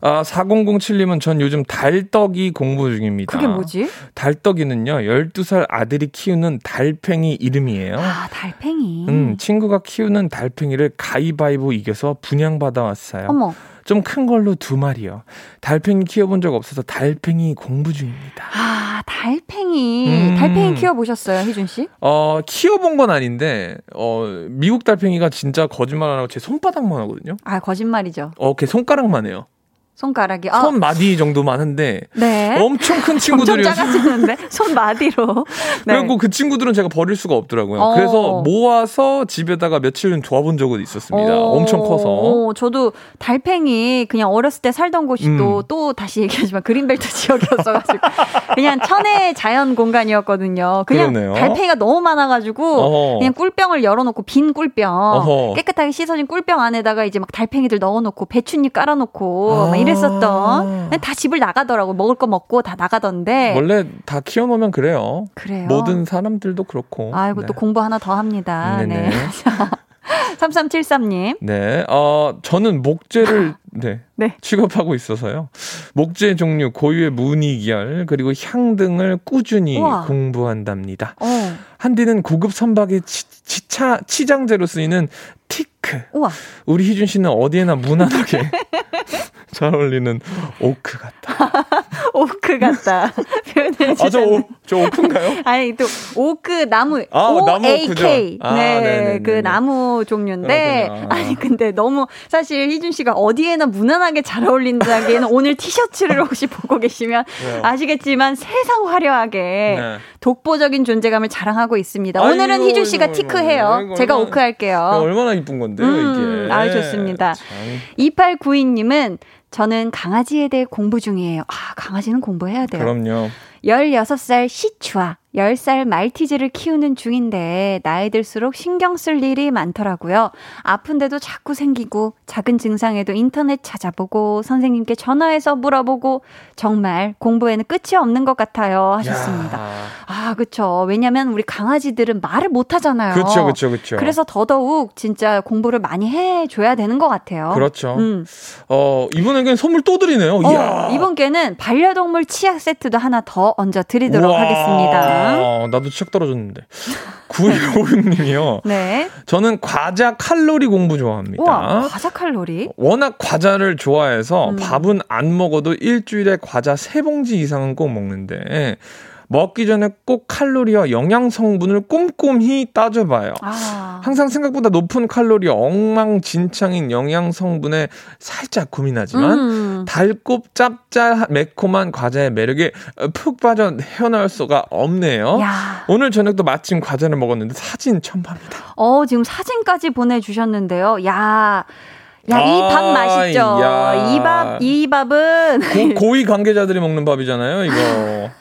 아, 4007님은 전 요즘 달떡이 공부 중입니다. 그게 뭐지? 달떡이는요, 12살 아들이 키우는 달팽이 이름이에요. 아, 달팽이. 음, 친구가 키우는 달팽이를 가위바위보 이겨서 분양받아 왔어요. 어머. 좀 큰 걸로 두 마리요. 달팽이 키워본 적 없어서 달팽이 공부 중입니다. 아, 달팽이. 음. 달팽이 키워보셨어요, 희준 씨? 어, 키워본 건 아닌데, 어, 미국 달팽이가 진짜 거짓말 안 하고 제 손바닥만 하거든요. 아, 거짓말이죠. 어, 걔 손가락만 해요. 손가락이. 아, 손 마디 정도만 하는데, 네. 엄청 큰 엄청 친구들이어서. 작아지는데 [LAUGHS] 손 마디로. 네. 그리고 그 친구들은 제가 버릴 수가 없더라고요. 어. 그래서 모아서 집에다가 며칠은 둬본 적은 있었습니다. 어, 엄청 커서. 어, 저도 달팽이 그냥 어렸을 때 살던 곳이 또, 음. 또 다시 [LAUGHS] 얘기하지만 그린벨트 지역이었어가지고 그냥 천혜의 자연 공간이었거든요. 그냥 그러네요. 달팽이가 너무 많아가지고 어허. 그냥 꿀병을 열어놓고 빈 꿀병 어허. 깨끗하게 씻어진 꿀병 안에다가 이제 막 달팽이들 넣어놓고 배춧잎 깔아놓고 막 이랬었던 그냥 다 집을 나가더라고 먹을 거 먹고 다 나가던데 원래 다 키워놓으면 그래요. 그래요. 모든 사람들도 그렇고. 아이고 네. 또 공부 하나 더 합니다. 네네. 네. [LAUGHS] 3373님. 네, 어, 저는 목재를, 네, 네. 취급하고 있어서요. 목재 종류, 고유의 무늬결, 그리고 향 등을 꾸준히 우와. 공부한답니다. 어. 한디는 고급 선박의 치, 치차, 치장제로 쓰이는 티크. 우와. 우리 희준 씨는 어디에나 무난하게 [LAUGHS] 잘 어울리는 오크 같다. [LAUGHS] 오크 같다. [LAUGHS] 표현해 아, 저. 오, 저 오크인가요? 아니 또 오크 나무 아, O 나무 오크죠. 아, 네, 네네네네. 그 나무 종류 인데 그렇구나. 아니 근데 너무 사실 희준 씨가 어디에나 무난하게 잘 어울린다기에는 오늘 티셔츠를 [LAUGHS] 혹시 보고 계시면 왜요? 아시겠지만 세상 화려하게 네. 독보적인 존재감을 자랑하고 있습니다. 아이고, 오늘은 희준 씨가 아이고, 티크해요. 아이고, 제가 얼마나- 오크 할게요. 얼마나 이쁜 건데요, 음, 이게. 아유, 좋습니다. 참. 2892님은 저는 강아지에 대해 공부 중이에요. 아, 강아지는 공부해야 돼요. 그럼요. 16살 시추와 10살 말티즈를 키우는 중인데 나이 들수록 신경 쓸 일이 많더라고요. 아픈데도 자꾸 생기고 작은 증상에도 인터넷 찾아보고 선생님께 전화해서 물어보고 정말 공부에는 끝이 없는 것 같아요 하셨습니다. 야. 아, 그쵸. 왜냐면 우리 강아지들은 말을 못 하잖아요. 그렇죠, 그렇죠, 그렇죠. 그래서 더더욱 진짜 공부를 많이 해 줘야 되는 것 같아요. 그렇죠. 음. 어, 이번에는 선물 또 드리네요. 이야. 어, 이번 께는 반려동물 치약 세트도 하나 더 얹어 드리도록. 하겠습니다. 나도 치약 떨어졌는데. 9156님이요. [LAUGHS] 네. 저는 과자 칼로리 공부 좋아합니다. 우와, 과자 칼로리. 워낙 과자를 좋아해서 음. 밥은 안 먹어도 일주일에 과자 3봉지 이상은 꼭 먹는데 먹기 전에 꼭 칼로리와 영양 성분을 꼼꼼히 따져봐요. 아. 항상 생각보다 높은 칼로리 엉망진창인 영양 성분에 살짝 고민하지만 음. 달고 짭짤 매콤한 과자의 매력에 푹 빠져 헤어나올 수가 없네요. 야. 오늘 저녁도 마침 과자를 먹었는데 사진 첨부합니다. 어, 지금 사진까지 보내주셨는데요. 야. 야, 이밥 아, 맛있죠? 야. 이 밥, 이 밥은, 고, 고위 관계자들이 먹는 밥이잖아요, 이거.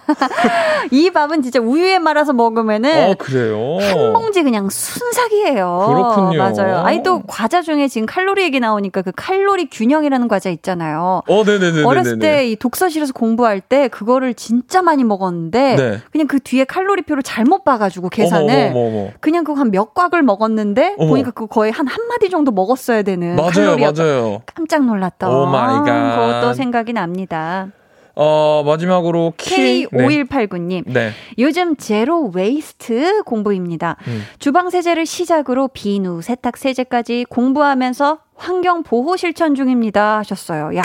[LAUGHS] 이 밥은 진짜 우유에 말아서 먹으면은, 어, 그래요. 한 봉지 그냥 순삭이에요. 그렇군요. 맞아요. 아니, 또 과자 중에 지금 칼로리 얘기 나오니까 그 칼로리 균형이라는 과자 있잖아요. 어, 네네네. 어렸을 때 이 독서실에서 공부할 때 그거를 진짜 많이 먹었는데 네. 그냥 그 뒤에 칼로리표를 잘못 봐가지고 계산을 어머, 어머, 어머. 그냥 그거 한 몇 곽을 먹었는데. 보니까 그거 거의 한 한마디 정도 먹었어야 되는 맞아요, 칼로리였 맞아요. 깜짝 놀랐던 oh my god. 그것도 생각이 납니다. 어, 마지막으로 키. 네. K5189님. 네. 요즘 zero waste 공부입니다. 음. 주방 세제를 시작으로 비누, 세탁 세제까지 공부하면서 환경 보호 실천 중입니다 하셨어요. 야.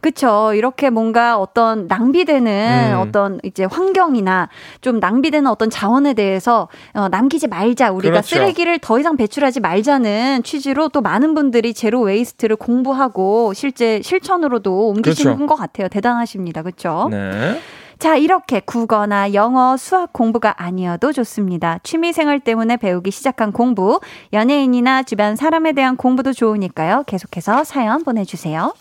그쵸. 이렇게 뭔가 어떤 낭비되는 음. 어떤 이제 환경이나 좀 낭비되는 어떤 자원에 대해서 어, 남기지 말자. 우리가 그렇죠. 쓰레기를 더 이상 배출하지 말자는 취지로 또 많은 분들이 zero waste를 공부하고 실제 실천으로도 옮기시는 그렇죠. 것 같아요. 대단하십니다. 그쵸? 네. 자, 이렇게 국어나 영어, 수학 공부가 아니어도 좋습니다. 취미생활 때문에 배우기 시작한 공부, 연예인이나 주변 사람에 대한 공부도 좋으니까요. 계속해서 사연 보내주세요.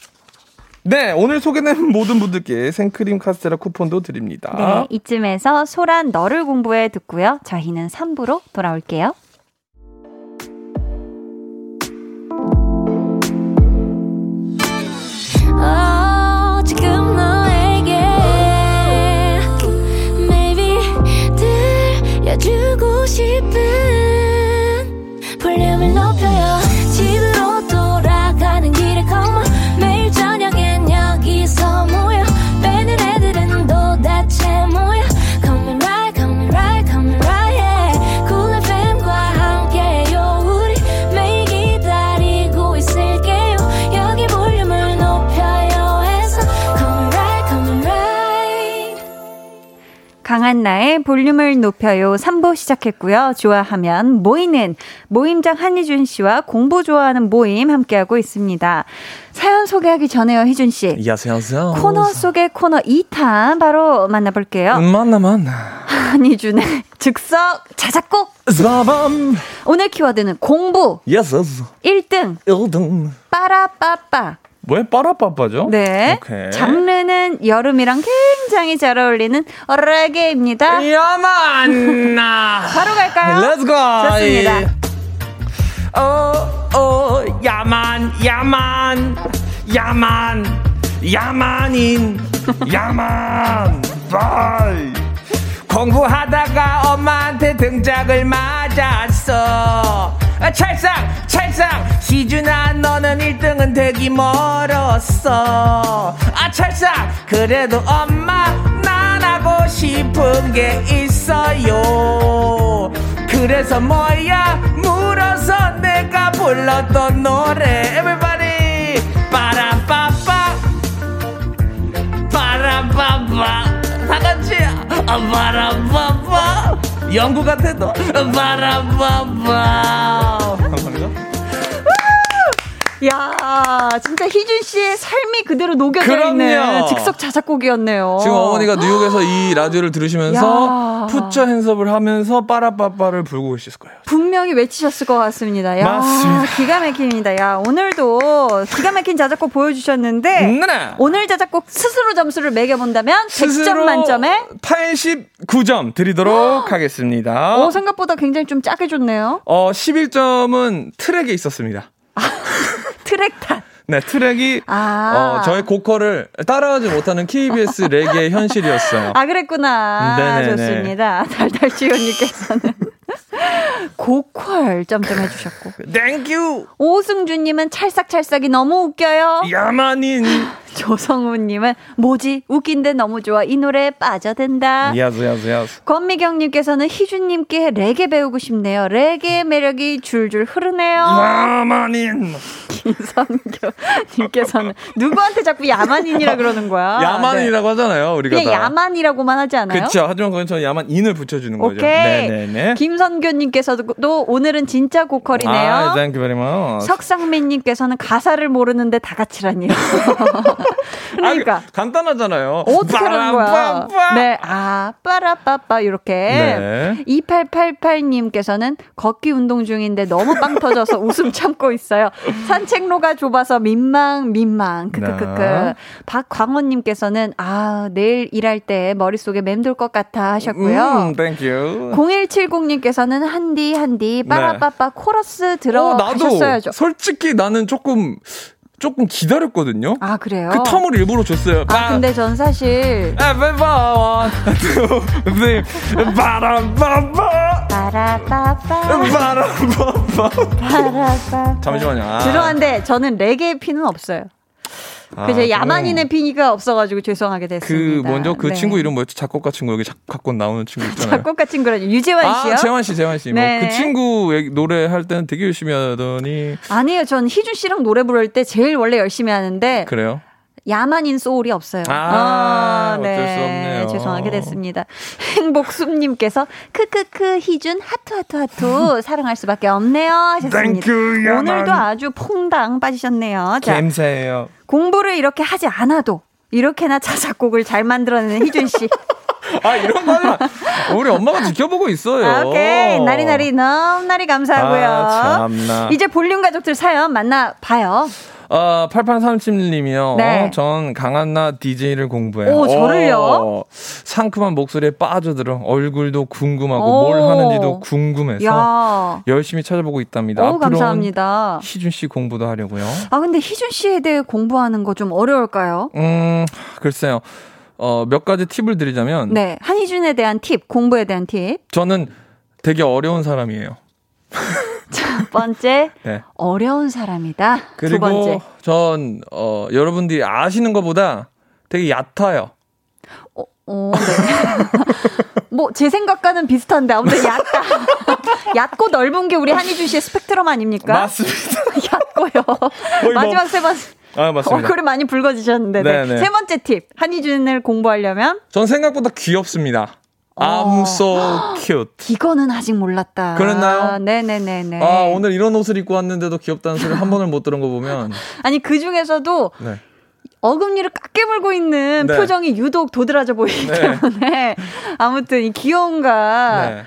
네, 오늘 소개된 [LAUGHS] 모든 분들께 생크림 카스테라 쿠폰도 드립니다. 네, 이쯤에서 소란 너를 공부해 듣고요. 저희는 3부로 돌아올게요. 들려주고 싶은 강한나의 볼륨을 높여요 3부 시작했고요. 좋아하면 모이는 모임장 한희준 씨와 공부 좋아하는 모임 함께하고 있습니다. 사연 소개하기 전에요, 희준 씨. 안녕하세요. 코너 속의 코너 2탄 바로 만나볼게요. 음, 만나 만나. 한희준의 즉석 자작곡. 사밤. 오늘 키워드는 공부 yes. 1등 1등. 빠라빠빠. 왜 빠라빠빠죠? 네. 오케이. 장르는 여름이랑 굉장히 잘 어울리는 레게입니다. Ya man. 바로 갈까요? Let's go. 좋습니다. 어, 어, 야만, 야만, 야만, 야만인, 야만. 바이. 공부하다가 엄마한테 등짝을 맞았어. 아, 찰상, 찰상, 희준아, 너는 1등은 되기 멀었어. 아, 찰상, 그래도 엄마, 난 하고 싶은 게 있어요. 그래서 뭐야, 물어서 내가 불렀던 노래. Everybody, 빠라빠빠. 바라바바 다 같이 아, 바라바바 연구 같아도. [LAUGHS] 바라바바 감사합니다 야, 진짜 희준 씨의 삶이 그대로 녹여져 있는 그럼요. 즉석 자작곡이었네요. 지금 어머니가 뉴욕에서 이 라디오를 들으시면서 야. 푸처 핸섭을 하면서 빠라빠빠를 불고 계실 거예요 분명히 외치셨을 것 같습니다. 야, 맞습니다. 기가 막힙니다. 야, 오늘도 기가 막힌 자작곡 보여주셨는데 네. 오늘 자작곡 스스로 점수를 매겨본다면 100점 스스로 만점에 89점 드리도록 하겠습니다 오, 생각보다 굉장히 좀 짜게 줬네요. 어 11점은 트랙에 있었습니다 트랙 탓. 네 트랙이 아. 어, 저의 고퀄을 따라가지 못하는 KBS 레게의 [LAUGHS] 현실이었어요 아, 그랬구나. 네네네. 좋습니다. 달달지원님께서는 [LAUGHS] 고퀄 점점 해주셨고. Thank you 오승준님은 찰싹찰싹이 너무 웃겨요. 야만인 [LAUGHS] 조성우님은 뭐지 웃긴데 너무 좋아 이 노래에 빠져든다. Yas 야스 야스 권미경님께서는 희준님께 레게 배우고 싶네요. 레게 매력이 줄줄 흐르네요. 야만인 김선교님께서는 누구한테 자꾸 야만인이라 그러는 거야? [LAUGHS] 네. 야만이라고 하잖아요 우리가 그냥 다 야만이라고만 하지 않아요? 그렇죠 하지만 그건 저는 야만인을 붙여주는 거죠 오케이. 네네네 김선교님께서도 또 오늘은 진짜 고퀄이네요. 아 thank you very much 석상민님께서는 가사를 모르는데 다 같이라니요. [LAUGHS] [LAUGHS] 그러니까 아, 간단하잖아요 어떻게 하는 거야? 네, 아, 빠라빠빠, 이렇게. 네. 2888님께서는 걷기 운동 중인데 너무 빵 터져서 [LAUGHS] 웃음 참고 있어요. 산책로가 좁아서 민망, 민망. 크크크크. 네. 박광원님께서는 아, 내일 일할 때 머릿속에 맴돌 것 같아 하셨고요. 음, thank you 0170님께서는 한디, 한디, 빠라빠빠 코러스 들어 어. 솔직히 나는 조금 조금 기다렸거든요 아, 그래요? 그 텀을 일부러 줬어요 아, 근데 전 사실. 에베바원 바람바바. 바람바바 빠라빠빠. 잠시만요 아. 죄송한데 저는 레게 피는 없어요. 아, 그제 그래. 야만인의 피니가 없어가지고 죄송하게 그 됐습니다. 먼저 그 네. 친구 이름 뭐였지? 작곡가 친구 여기 작, 갖고 나오는 친구 [LAUGHS] 있잖아요. 작곡가 친구라죠. 유재환 씨요? 아, 재환 씨, 재환 씨. 네. 뭐그 친구 얘기- 노래 할 때는 되게 열심히 하더니 아니에요. 전 희준 씨랑 노래 부를 때 제일 원래 열심히 하는데 그래요. 야만인 소울이 없어요. 아, 어쩔 수 없네요. 죄송하게 됐습니다. 행복숨님께서 크크크 희준 하트 하트 하트 사랑할 수밖에 없네요 하셨습니다. 오늘도 아주 퐁당 빠지셨네요. 자, 감사해요. 공부를 이렇게 하지 않아도 이렇게나 자작곡을 잘 만들어내는 희준 씨. [LAUGHS] 아, 이런 거 하면 우리 엄마가 지켜보고 있어요. 아, 오케이. 나리 나리 너무 나리 감사하고요. 아, 참나. 이제 볼륨 가족들 사연 만나 봐요. 어, 8837님이요. 네. 전 강한나 DJ를 공부해요. 오, 저를요? 어, 상큼한 목소리에 빠져들어 얼굴도 궁금하고 오. 뭘 하는지도 궁금해서 야. 열심히 찾아보고 있답니다. 오, 감사합니다. 희준 씨 공부도 하려고요. 아, 근데 희준 씨에 대해 공부하는 거 좀 어려울까요? 음, 글쎄요. 어, 몇 가지 팁을 드리자면 네. 한희준에 대한 팁, 공부에 대한 팁. 저는 되게 어려운 사람이에요. 첫 번째, [LAUGHS] 네. 어려운 사람이다. 두 그리고 번째, 전 어, 여러분들이 아시는 것보다 되게 얕아요. 어, 어, 네. [LAUGHS] 뭐, 제 생각과는 비슷한데, 아무튼 얕다. [LAUGHS] 얕고 넓은 게 우리 한희준 씨의 스펙트럼 아닙니까? 맞습니다. 얕고요. 뭐- 마지막 세 번, 아, 맞습니다. 얼굴이 많이 붉어지셨는데. 네. 네, 네. 세 번째 팁. 한희준을 공부하려면, 전 생각보다 귀엽습니다. 어. I'm so cute. 이거는 아직 몰랐다. 그랬나요? 네네네네. 아, 오늘 이런 옷을 입고 왔는데도 귀엽다는 소리 한 번을 못 들은 거 보면. [LAUGHS] 아니, 그 중에서도 네. 어금니를 깎게 물고 있는 네. 표정이 유독 도드라져 보이기 네. 때문에 [LAUGHS] 아무튼 이 귀여움과 네.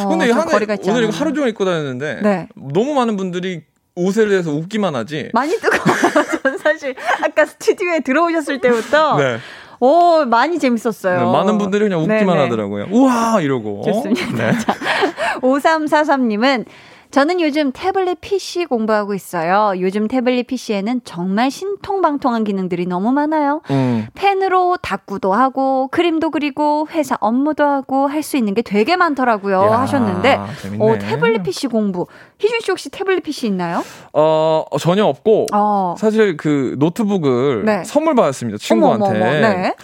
어, 근데 좀한 거리가 있지 오늘 이거. 하루 종일 입고 다녔는데 네. 너무 많은 분들이 옷에 대해서 웃기만 하지. 많이 뜨거워요. 전 [LAUGHS] 사실 아까 스튜디오에 들어오셨을 때부터 네. 오 많이 재밌었어요. 네, 많은 분들이 그냥 웃기만 네네. 하더라고요. 우와 이러고. 좋습니다. 네. [LAUGHS] 5343님은 저는 요즘 태블릿 PC 공부하고 있어요. 요즘 태블릿 PC에는 정말 신통방통한 기능들이 너무 많아요. 음. 펜으로 다꾸도 하고 그림도 그리고 회사 업무도 하고 할 수 있는 게 되게 많더라고요 야, 하셨는데 재밌네. 어, 태블릿 PC 공부 희준 씨 혹시 태블릿 PC 있나요? 어 전혀 없고 어. 사실 그 노트북을 네. 선물 받았습니다 친구한테. 어머, 어머, 어머. 네.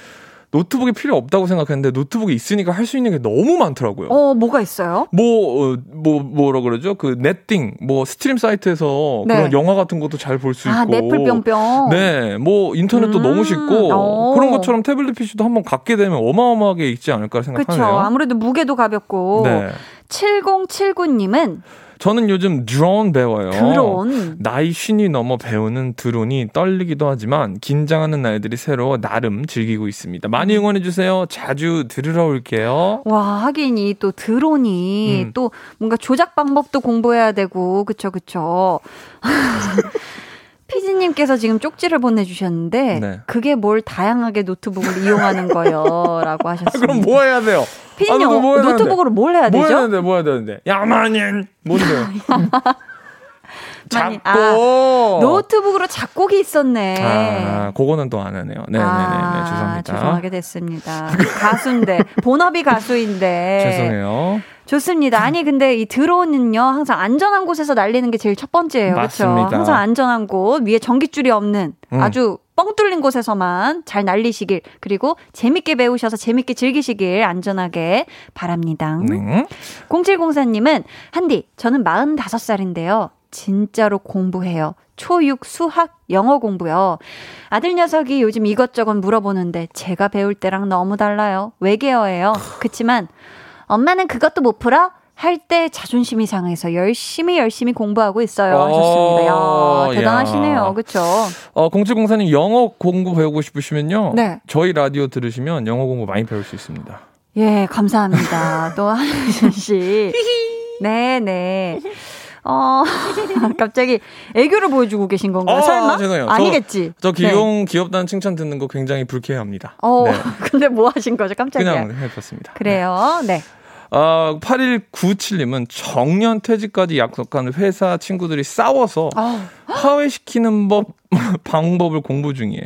노트북이 필요 없다고 생각했는데 노트북이 있으니까 할 수 있는 게 너무 많더라고요. 어 뭐가 있어요? 뭐, 어, 뭐, 뭐라 그러죠? 그, 넷띵, 뭐, stream 사이트에서 네. 그런 영화 같은 것도 잘 볼 수 있고. 아 넷플 뿅뿅. 네, 뭐, 인터넷도 음, 너무 쉽고, 오. 그런 것처럼 태블릿 PC도 한번 갖게 되면 어마어마하게 있지 않을까 그렇죠. 생각하네요. 아무래도 무게도 가볍고. 네. 7079님은 저는 요즘 드론 배워요. 드론. 나이 쉰이 넘어 배우는 드론이 떨리기도 하지만 긴장하는 날들이 새로 나름 즐기고 있습니다. 많이 음. 응원해 주세요. 자주 들으러 올게요. 와, 하긴 이 또 드론이 음. 또 뭔가 조작 방법도 공부해야 되고, 그쵸, 그쵸. [LAUGHS] 피디님께서 지금 쪽지를 보내주셨는데, 네. 그게 뭘 다양하게 노트북을 이용하는 거요? 라고 하셨습니다. 그럼 뭐 해야 돼요? 피디님, 아, 뭐? 노트북으로 뭘 해야 뭐 되죠? 해야 되는데, 뭐 해야 되는데. 야만인! 뭔데? [LAUGHS] 작고! 아, 노트북으로 작곡이 있었네. 아, 그거는 또 안 하네요. 네 네네. 아, 죄송합니다. 죄송하게 됐습니다. 가수인데, 본업이 가수인데. [LAUGHS] 죄송해요. 좋습니다. 아니 근데 이 드론은요 항상 안전한 곳에서 날리는 게 제일 첫 번째예요. 그렇죠? 항상 안전한 곳 위에 전기줄이 없는 음. 아주 뻥 뚫린 곳에서만 잘 날리시길 그리고 재밌게 배우셔서 재밌게 즐기시길 안전하게 바랍니다. 네. 0704님은 한디 저는 45살인데요. 진짜로 공부해요. 초6 수학 영어 공부요. 아들 녀석이 요즘 이것저것 물어보는데 제가 배울 때랑 너무 달라요. 외계어예요. 그치만 엄마는 그것도 못 풀어? 할 때 자존심이 상해서 열심히 열심히 공부하고 있어요. 하셨습니다. 야, 어, 대단하시네요. 야. 그쵸? 어, 0704님 영어 공부 배우고 싶으시면요. 네. 저희 라디오 들으시면 영어 공부 많이 배울 수 있습니다. 예, 감사합니다. [LAUGHS] 또 한준 씨. 네, 네. 어, [LAUGHS] 갑자기 애교를 보여주고 계신 건가요? 아, 설마? 죄송해요. 저- 아니겠지. 저 네. 귀여운, 귀엽다는 칭찬 듣는 거 굉장히 불쾌합니다. 어, 네. [LAUGHS] 근데 뭐 하신 거죠? 깜짝이야. 그냥 해봤습니다. 그래요. 네. 어, 8197님은 정년 퇴직까지 약속한 회사 친구들이 싸워서 어, 화해시키는 법, [LAUGHS] 방법을 공부 중이에요.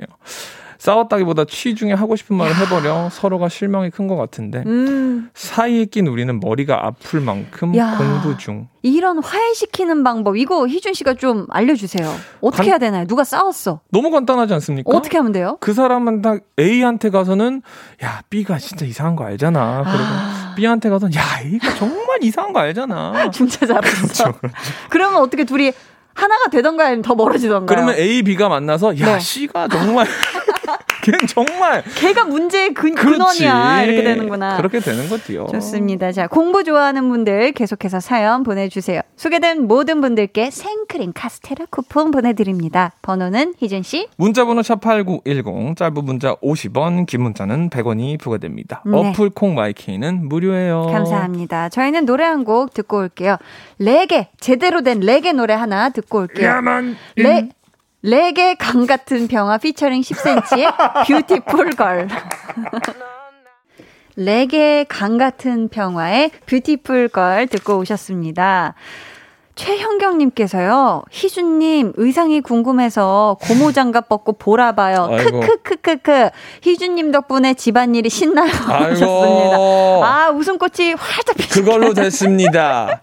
싸웠다기보다 취중에 하고 싶은 말을 해버려 서로가 실망이 큰 것 같은데 음, 사이에 낀 우리는 머리가 아플 만큼 야. 공부 중. 이런 화해시키는 방법, 이거 희준 씨가 좀 알려주세요. 어떻게 간- 해야 되나요? 누가 싸웠어? 너무 간단하지 않습니까? 어떻게 하면 돼요? 그 사람은 딱 A한테 가서는 야 B가 진짜 이상한 거 알잖아. 그리고 아. B한테 가서는 야 A가 정말 이상한 거 알잖아. [LAUGHS] 중차 잡았어. 그러면 어떻게 둘이 하나가 되던가 아니면 더 멀어지던가요? 그러면 A, B가 만나서 야 네. C가 정말 [LAUGHS] 걔는 정말 걔가 문제의 근, 그렇지. 근원이야. 이렇게 되는구나. 그렇게 되는 거지요. 좋습니다. 자, 공부 좋아하는 분들 계속해서 사연 보내주세요. 소개된 모든 분들께 생크림 카스테라 쿠폰 보내드립니다. 번호는 희준씨. 문자번호 샵8910 짧은 문자 50원 긴 문자는 100원이 부과됩니다. 네. 어플 콩 마이케이는 무료예요. 감사합니다. 저희는 노래 한 곡 듣고 올게요. 레게, 제대로 된 레게 노래 하나 듣고 올게요. Ya man 레, 레게 강 같은 병아 피처링 10cm의 Beautiful Girl. 레게 강 같은 평화의 Beautiful Girl 듣고 오셨습니다. 최현경님께서요, 희준님, 의상이 궁금해서 고무 장갑 [LAUGHS] 벗고 보라봐요. 크크크크크. 희준님 덕분에 집안일이 신나요. 하셨습니다. 아, 웃음꽃이 활짝 피 그걸로 [LAUGHS] 됐습니다.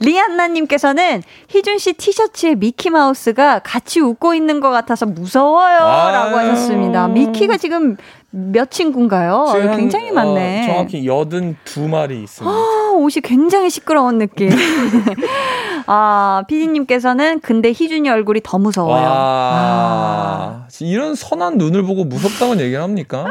리안나님께서는 희준 씨 티셔츠에 미키마우스가 같이 웃고 있는 것 같아서 무서워요. 라고 아유. 하셨습니다. 미키가 지금 몇 친구인가요? 굉장히 많네. 어, 정확히 82마리 있습니다. 아, 옷이 굉장히 시끄러운 느낌. [LAUGHS] 아, 피디님께서는 근데 희준이 얼굴이 더 무서워요. 아. 와, 이런 선한 눈을 보고 무섭다고 얘기를 합니까?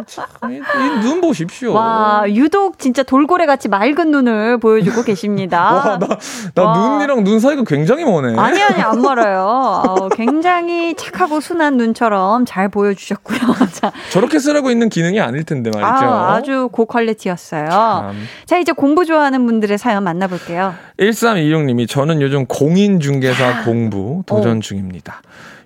이눈 보십시오. 와, 유독 진짜 돌고래 같이 맑은 눈을 보여주고 계십니다. [LAUGHS] 와, 나, 나 와. 눈이랑 눈 사이가 굉장히 머네. 아니, 아니, 안 [LAUGHS] 멀어요. 어, 굉장히 착하고 순한 눈처럼 잘 보여주셨고요. 자, 저렇게 쓰라고 있는 기능이 아닐 텐데 말이죠. 아, 아주 고퀄리티였어요. 참. 자, 이제 공부 좋아하는 분들의 사연 만나볼게요. 1326님이 저는 요즘 공인중개사 아. 공부 어. 도전 중입니다.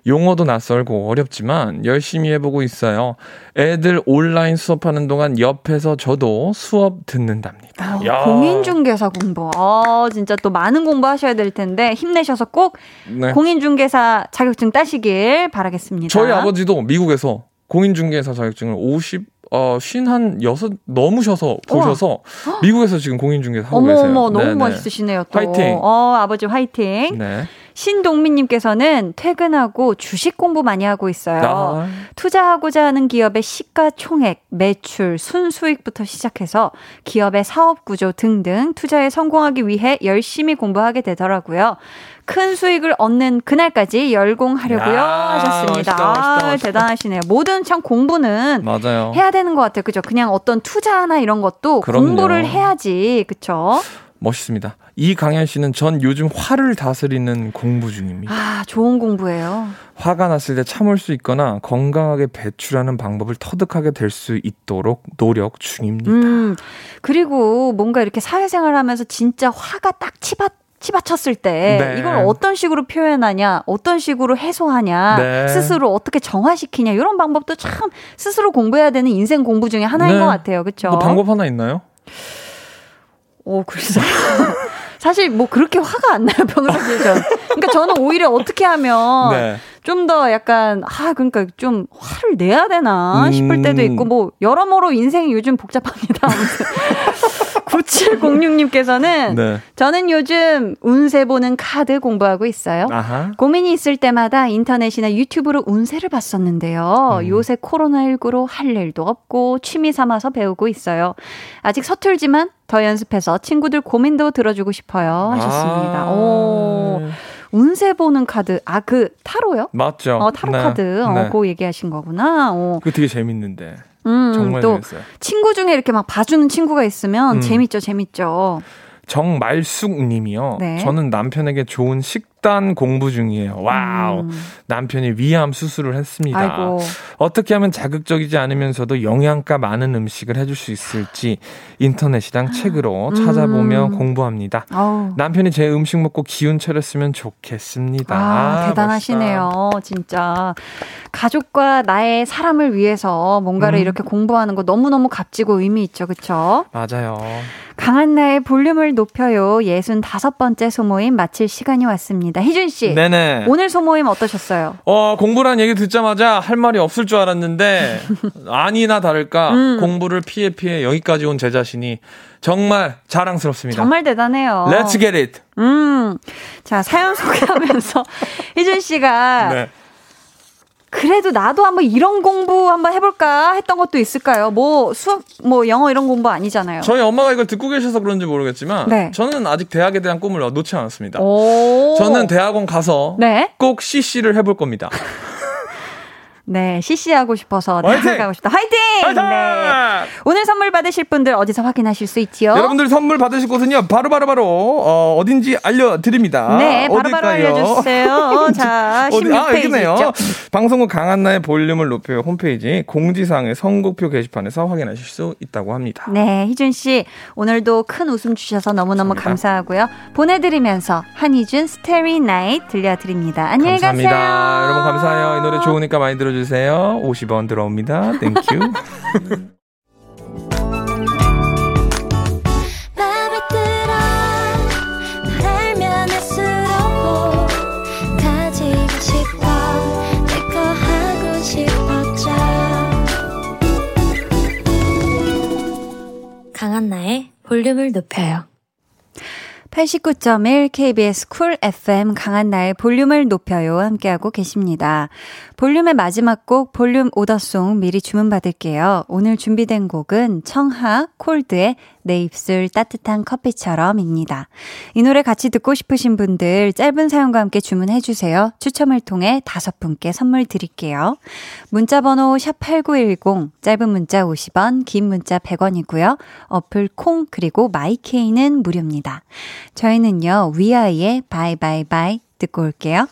용어도 낯설고 어렵지만 열심히 해보고 있어요. 애들 온라인 수업하는 동안 옆에서 저도 수업 듣는답니다. 야. 아, 공인중개사 공부. 아, 진짜 또 많은 공부하셔야 될 텐데 힘내셔서 꼭 네. 공인중개사 자격증 따시길 바라겠습니다. 저희 아버지도 미국에서 공인중개사 자격증을 50, 어, 쉰한 여섯 넘으셔서 보셔서 미국에서 지금 공인중개사 하고 어머 계세요. 어머 너무 네네. 멋있으시네요. 또. 화이팅. 어, 아버지 화이팅. 네. 신동민님께서는 퇴근하고 주식 공부 많이 하고 있어요. 아, 투자하고자 하는 기업의 시가총액, 매출, 순수익부터 시작해서 기업의 사업 구조 등등 투자에 성공하기 위해 열심히 공부하게 되더라고요. 큰 수익을 얻는 그날까지 열공하려고요 야, 하셨습니다. 멋있다, 멋있다, 아, 멋있다. 대단하시네요. 모든 참 공부는 맞아요. 해야 되는 것 같아요. 그죠? 그냥 어떤 투자나 이런 것도 그럼요. 공부를 해야지. 그쵸? 멋있습니다. 이강현 씨는 전 요즘 화를 다스리는 공부 중입니다. 아, 좋은 공부예요. 화가 났을 때 참을 수 있거나 건강하게 배출하는 방법을 터득하게 될 수 있도록 노력 중입니다. 음, 그리고 뭔가 이렇게 사회생활 하면서 진짜 화가 딱 치받, 치받쳤을 때 네. 이걸 어떤 식으로 표현하냐, 어떤 식으로 해소하냐, 네. 스스로 어떻게 정화시키냐, 이런 방법도 참 스스로 공부해야 되는 인생 공부 중에 하나인 네. 것 같아요. 그쵸? 뭐 방법 하나 있나요? 오, 글쎄. [LAUGHS] 사실 뭐 그렇게 화가 안 나요, 평소에 전. 그러니까 저는 오히려 어떻게 하면 네. 좀더 약간 아 그러니까 좀 화를 내야 되나 싶을 때도 있고 뭐 여러모로 인생이 요즘 복잡합니다. 아무튼 9706님께서는 네. 저는 요즘 운세 보는 카드 공부하고 있어요. 아하. 고민이 있을 때마다 인터넷이나 유튜브로 운세를 봤었는데요. 음. 요새 코로나19로 할 일도 없고 취미 삼아서 배우고 있어요. 아직 서툴지만 더 연습해서 친구들 고민도 들어주고 싶어요. 하셨습니다. 아. 오, 운세 보는 카드. 아, 그 타로요? 맞죠. 어, 타로 네. 카드. 어, 네. 그거 얘기하신 거구나. 어. 그거 되게 재밌는데. 음, 정말 또 재밌어요. 친구 중에 이렇게 막 봐주는 친구가 있으면 음. 재밌죠, 재밌죠. 정말숙 님이요. 네. 저는 남편에게 좋은 식단 공부 중이에요. Wow. 음. 남편이 위암 수술을 했습니다. 아이고. 어떻게 하면 자극적이지 않으면서도 영양가 많은 음식을 해줄 수 있을지 인터넷이랑 책으로 찾아보며 음. 공부합니다. 아우. 남편이 제 음식 먹고 기운 차렸으면 좋겠습니다. 아, 대단하시네요. 진짜. 가족과 나의 사람을 위해서 뭔가를 음. 이렇게 공부하는 거 너무너무 값지고 의미 있죠. 그쵸? 멋있다. 맞아요. 강한나의 볼륨을 높여요. 65번째 소모임 마칠 시간이 왔습니다. 희준 씨. 네네. 오늘 소모임 어떠셨어요? 어, 공부란 얘기 듣자마자 할 말이 없을 줄 알았는데, [LAUGHS] 아니나 다를까, 음. 공부를 피해 피해 여기까지 온 제 자신이 정말 자랑스럽습니다. 정말 대단해요. Let's get it. 음. 자, 사연 소개하면서 [LAUGHS] 희준 씨가 네. 그래도 나도 한번 이런 공부 한번 해볼까 했던 것도 있을까요? 뭐 수학, 뭐 영어 이런 공부 아니잖아요. 저희 엄마가 이걸 듣고 계셔서 그런지 모르겠지만, 네. 저는 아직 대학에 대한 꿈을 놓지 않았습니다. 오. 저는 대학원 가서 네. 꼭 CC를 해볼 겁니다. [LAUGHS] 네, CC하고 싶어서! 나가고 싶다. 화이팅! 화이팅! 네. 오늘 선물 받으실 분들 어디서 확인하실 수 있지요? 여러분들 선물 받으실 곳은요 바로 바로 바로 어, 어딘지 알려 드립니다. 네, 바로 바로 어딜까요? 알려 주세요. 자, 어디, 아 16페이지 여기네요. 있죠? 방송국 강한나의 볼륨을 높여 홈페이지 공지사항의 선곡표 게시판에서 확인하실 수 있다고 합니다. 네, 희준 씨 오늘도 큰 웃음 주셔서 너무너무 감사합니다. 감사하고요. 보내 드리면서 한희준 Starry Night 들려 드립니다. 안녕히 감사합니다. 가세요. 여러분 감사해요. 이 노래 좋으니까 많이 들어 주세요. 50원 들어옵니다. Thank you. 강한나의 볼륨을 높여요 89.1 KBS 쿨 FM 강한나의 볼륨을 높여요 함께하고 계십니다. 볼륨의 마지막 곡 볼륨 order song 미리 주문받을게요. 오늘 준비된 곡은 청하 콜드의 내 입술 따뜻한 커피처럼입니다. 이 노래 같이 듣고 싶으신 분들 짧은 사연과 함께 주문해 주세요. 추첨을 통해 다섯 분께 선물 드릴게요. 문자 번호 샵8910 짧은 문자 50원 긴 문자 100원이고요. 어플 콩 그리고 마이케이는 무료입니다. 저희는요. 위아이의 바이바이바이 듣고 올게요.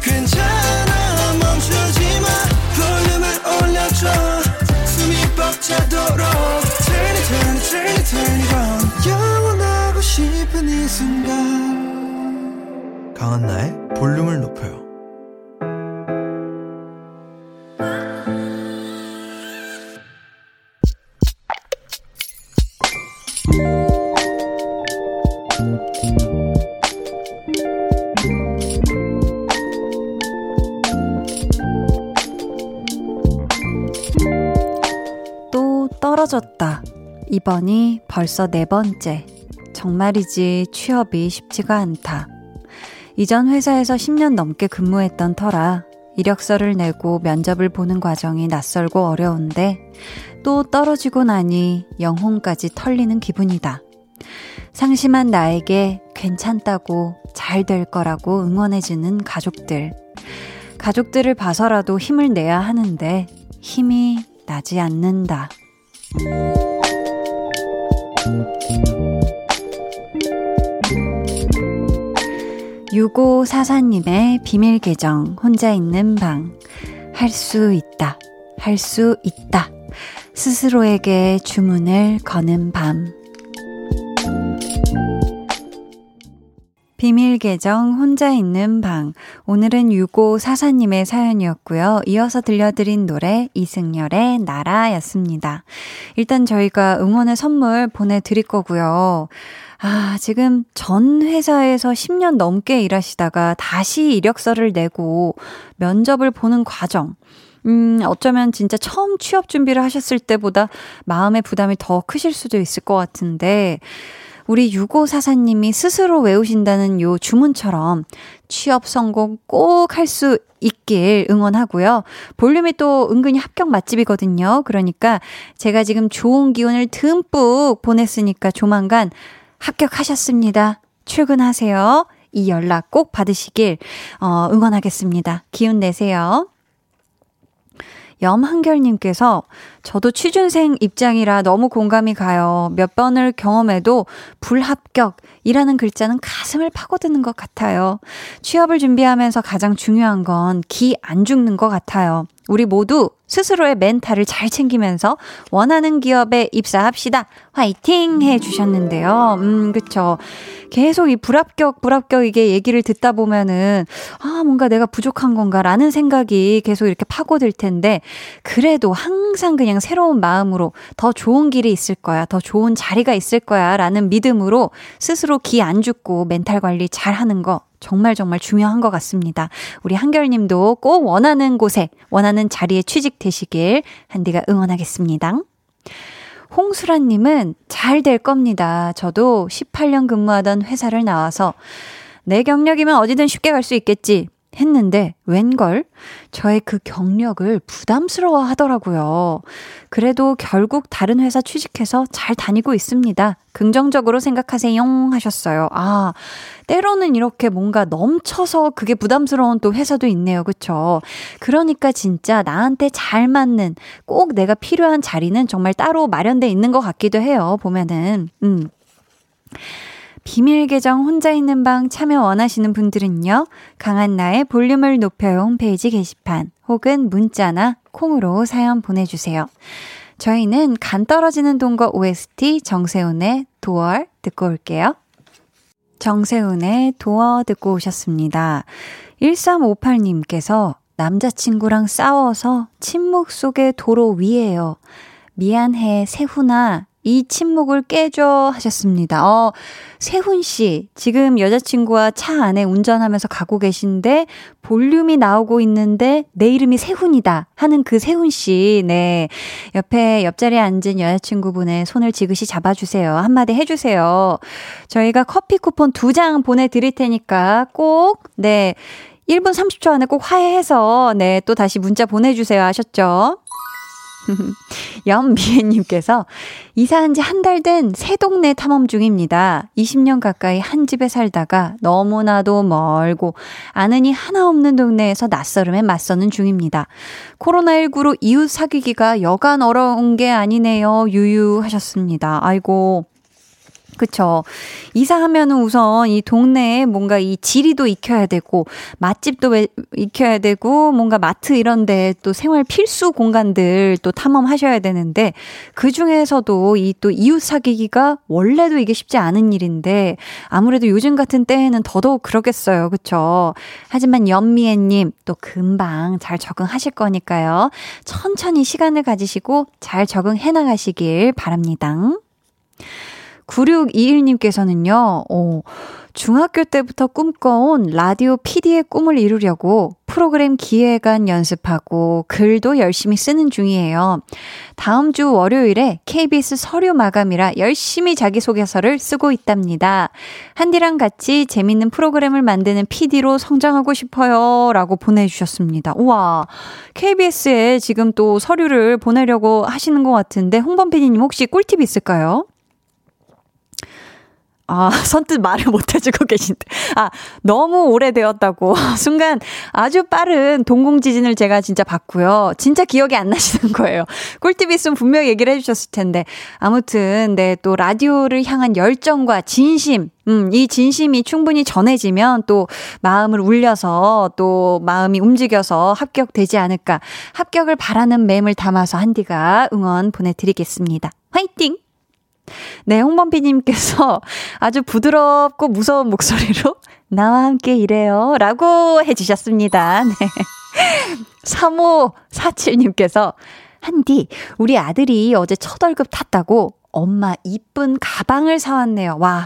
괜찮아. 멈추지 마. 볼륨을 올려줘. 숨이 벅차도록 강한나의 볼륨을 높여요. 또 떨어졌다. 이번이 벌써 네 번째. 정말이지 취업이 쉽지가 않다. 이전 회사에서 10년 넘게 근무했던 터라 이력서를 내고 면접을 보는 과정이 낯설고 어려운데 또 떨어지고 나니 영혼까지 털리는 기분이다. 상심한 나에게 괜찮다고 잘 될 거라고 응원해주는 가족들. 가족들을 봐서라도 힘을 내야 하는데 힘이 나지 않는다. 6544님의 비밀 계정, 혼자 있는 방. 할 수 있다. 할 수 있다. 스스로에게 주문을 거는 밤. 비밀 계정 혼자 있는 방. 오늘은 6544님의 사연이었고요. 이어서 들려드린 노래 이승열의 나라였습니다. 일단 저희가 응원의 선물 보내드릴 거고요. 아, 지금 전 회사에서 10년 넘게 일하시다가 다시 이력서를 내고 면접을 보는 과정. 음, 어쩌면 진짜 처음 취업 준비를 하셨을 때보다 마음의 부담이 더 크실 수도 있을 것 같은데, 우리 6544님이 스스로 외우신다는 요 주문처럼 취업 성공 꼭 할 수 있길 응원하고요. 볼륨이 또 은근히 합격 맛집이거든요. 그러니까 제가 지금 좋은 기운을 듬뿍 보냈으니까 조만간 합격하셨습니다. 출근하세요. 이 연락 꼭 받으시길 어, 응원하겠습니다. 기운 내세요. 염한결님께서 저도 취준생 입장이라 너무 공감이 가요. 몇 번을 경험해도 불합격이라는 글자는 가슴을 파고드는 것 같아요. 취업을 준비하면서 가장 중요한 건 기 안 죽는 것 같아요. 우리 모두 스스로의 멘탈을 잘 챙기면서 원하는 기업에 입사합시다. 화이팅! 해 주셨는데요. 음, 그쵸. 계속 이 불합격, 불합격 이게 얘기를 듣다 보면은, 아, 뭔가 내가 부족한 건가 라는 생각이 계속 이렇게 파고들 텐데, 그래도 항상 그냥 새로운 마음으로 더 좋은 길이 있을 거야, 더 좋은 자리가 있을 거야 라는 믿음으로 스스로 기 안 죽고 멘탈 관리 잘 하는 거 정말 정말 중요한 것 같습니다. 우리 한결님도 꼭 원하는 곳에, 원하는 자리에 취직되시길 한디가 응원하겠습니다. 홍수라님은 잘 될 겁니다. 저도 18년 근무하던 회사를 나와서 내 경력이면 어디든 쉽게 갈 수 있겠지. 했는데 웬걸 저의 그 경력을 부담스러워 하더라고요. 그래도 결국 다른 회사 취직해서 잘 다니고 있습니다. 긍정적으로 생각하세요 하셨어요. 아, 때로는 이렇게 뭔가 넘쳐서 그게 부담스러운 또 회사도 있네요. 그쵸? 그러니까 진짜 나한테 잘 맞는 꼭 내가 필요한 자리는 정말 따로 마련돼 있는 것 같기도 해요. 보면은. 음. 비밀 계정 혼자 있는 방 참여 원하시는 분들은요. 강한나의 볼륨을 높여요 홈페이지 게시판 혹은 문자나 콩으로 사연 보내주세요. 저희는 간 떨어지는 동거 OST 정세훈의 도얼 듣고 올게요. 정세훈의 도어 듣고 오셨습니다. 1358님께서 남자친구랑 싸워서 침묵 속의 도로 위에요. 미안해, 세훈아. 이 침묵을 깨줘 하셨습니다. 어, 세훈 씨, 지금 여자친구와 차 안에 운전하면서 가고 계신데 볼륨이 나오고 있는데 내 이름이 세훈이다 하는 그 세훈 씨, 네. 옆에 옆자리에 앉은 여자친구분의 손을 지그시 잡아주세요. 한마디 해주세요. 저희가 커피 쿠폰 두 장 보내드릴 테니까 꼭, 네. 1분 30초 안에 꼭 화해해서, 네, 또 다시 문자 보내주세요 하셨죠? [LAUGHS] 염미애님께서 이사한 지 한 달 된 새 동네 탐험 중입니다. 20년 가까이 한 집에 살다가 너무나도 멀고 아는이 하나 없는 동네에서 낯설음에 맞서는 중입니다. 코로나19로 이웃 사귀기가 여간 어려운 게 아니네요. 유유하셨습니다. 아이고. 그쵸. 이사하면은 우선 이 동네에 뭔가 이 지리도 익혀야 되고, 맛집도 왜- 익혀야 되고, 뭔가 마트 이런데 또 생활 필수 공간들 또 탐험하셔야 되는데, 그 중에서도 이 또 이웃 사귀기가 원래도 이게 쉽지 않은 일인데, 아무래도 요즘 같은 때에는 더더욱 그러겠어요. 그쵸. 하지만 연미애님 또 금방 잘 적응하실 거니까요. 천천히 시간을 가지시고 잘 적응해 나가시길 바랍니다. 9621님께서는요, 어, 중학교 때부터 꿈꿔온 라디오 PD의 꿈을 이루려고 프로그램 기획안 연습하고 글도 열심히 쓰는 중이에요. 다음 주 월요일에 KBS 서류 마감이라 열심히 자기소개서를 쓰고 있답니다. 한디랑 같이 재밌는 프로그램을 만드는 PD로 성장하고 싶어요. 라고 보내주셨습니다. 우와. KBS에 지금 또 서류를 보내려고 하시는 것 같은데, 홍범 PD님 혹시 꿀팁 있을까요? 아, [LAUGHS] 선뜻 말을 못 해주고 계신데. 아, 너무 오래되었다고. [LAUGHS] 순간 아주 빠른 동공지진을 제가 진짜 봤고요. 진짜 기억이 안 나시는 거예요. 꿀팁 있으면 분명히 얘기를 해주셨을 텐데. 아무튼, 네, 또 라디오를 향한 열정과 진심, 음, 이 진심이 충분히 전해지면 또 마음을 울려서 또 마음이 움직여서 합격되지 않을까. 합격을 바라는 맴을 담아서 한디가 응원 보내드리겠습니다. 화이팅! 네, 홍범피님께서 [LAUGHS] 아주 부드럽고 무서운 목소리로 [LAUGHS] 나와 함께 일해요. 라고 해주셨습니다. 네. [LAUGHS] 3547님께서 한디, 우리 아들이 어제 첫 월급 탔다고 엄마 이쁜 가방을 사왔네요. 와.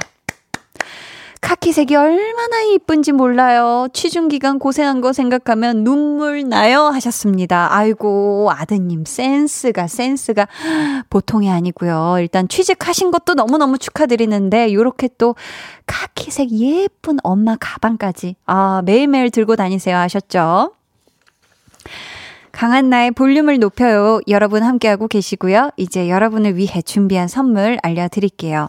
카키색이 얼마나 이쁜지 몰라요. 취중기간 고생한 거 생각하면 눈물 나요. 하셨습니다. 아이고, 아드님, 센스가, 센스가 보통이 아니고요. 일단 취직하신 것도 너무너무 축하드리는데, 요렇게 또 카키색 예쁜 엄마 가방까지. 아, 매일매일 들고 다니세요. 하셨죠? 강한나의 볼륨을 높여요. 여러분 함께하고 계시고요. 이제 여러분을 위해 준비한 선물 알려드릴게요.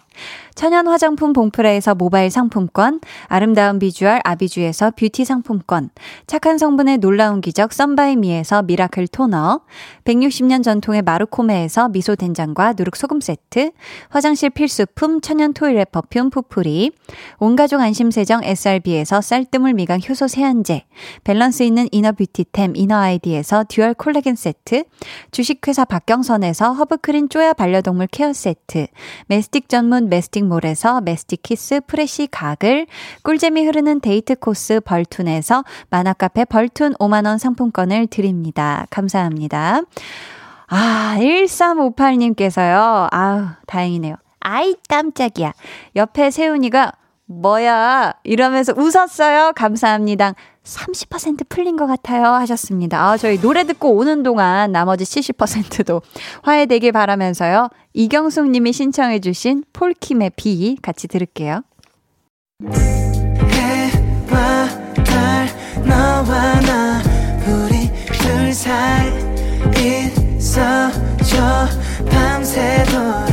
천연 화장품 봉프레에서 모바일 상품권, 아름다운 비주얼 아비주에서 뷰티 상품권, 착한 성분의 놀라운 기적 썬바이미에서 미라클 토너, 160년 전통의 마르코메에서 미소 된장과 누룩 소금 세트, 화장실 필수품 천연 toilet perfume 푸풀이, 온가족 안심 세정 SRB에서 쌀뜨물 미강 효소 세안제, 밸런스 있는 inner beauty템 이너 아이디에서 dual 콜라겐 세트, 주식회사 박경선에서 허브크린 쪼야 반려동물 care 세트, mastic 전문 메스틱 몰에서 메스틱 키스 프레시 가글, 꿀잼이 흐르는 데이트 코스 벌툰에서 만화카페 벌툰 5만원 상품권을 드립니다. 감사합니다. 아, 1358님께서요. 아우, 다행이네요. 아이, 깜짝이야. 옆에 세훈이가 뭐야 이러면서 웃었어요. 감사합니다. 30% 풀린 것 같아요 하셨습니다. 아, 저희 노래 듣고 오는 동안 나머지 70%도 화해되길 바라면서요. 이경숙 님이 신청해 주신 폴킴의 비 같이 들을게요. 해와 달 너와 우리 사이 있어줘 밤새도록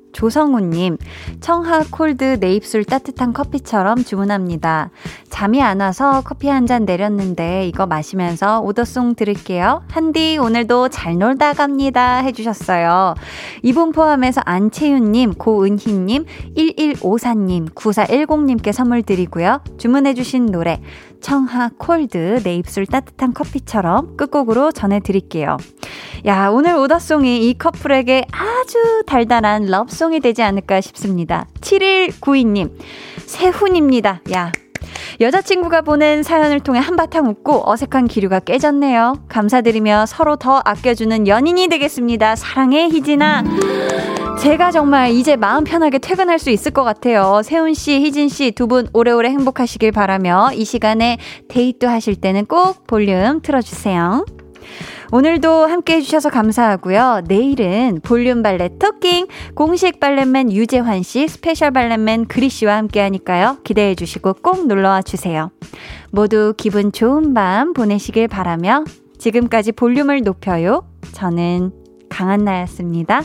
조성우님, 청하 콜드 내 입술 따뜻한 커피처럼 주문합니다. 잠이 안 와서 커피 한 잔 내렸는데 이거 마시면서 오더송 들을게요. 한디 오늘도 잘 놀다 갑니다. 해주셨어요. 이분 포함해서 안채윤님, 고은희님, 1154님, 9410님께 선물 드리고요. 주문해주신 노래 청하 콜드 내 입술 따뜻한 커피처럼 끝곡으로 전해드릴게요. 야, 오늘 오더송이 이 커플에게 아주 달달한 럽송이 되지 않을까 싶습니다. 7192님, 세훈입니다. 야. 여자친구가 보낸 사연을 통해 한바탕 웃고 어색한 기류가 깨졌네요. 감사드리며 서로 더 아껴주는 연인이 되겠습니다. 사랑해, 희진아. 제가 정말 이제 마음 편하게 퇴근할 수 있을 것 같아요. 세훈 씨, 희진 씨 두 분 오래오래 행복하시길 바라며 이 시간에 데이트 하실 때는 꼭 볼륨 틀어주세요. 오늘도 함께 해주셔서 감사하고요. 내일은 볼륨 valet talking 공식 valet man 유재환 씨, special valet man 그리 씨와 함께 하니까요. 기대해 주시고 꼭 놀러와 주세요. 모두 기분 좋은 밤 보내시길 바라며 지금까지 볼륨을 높여요. 저는 강한나였습니다.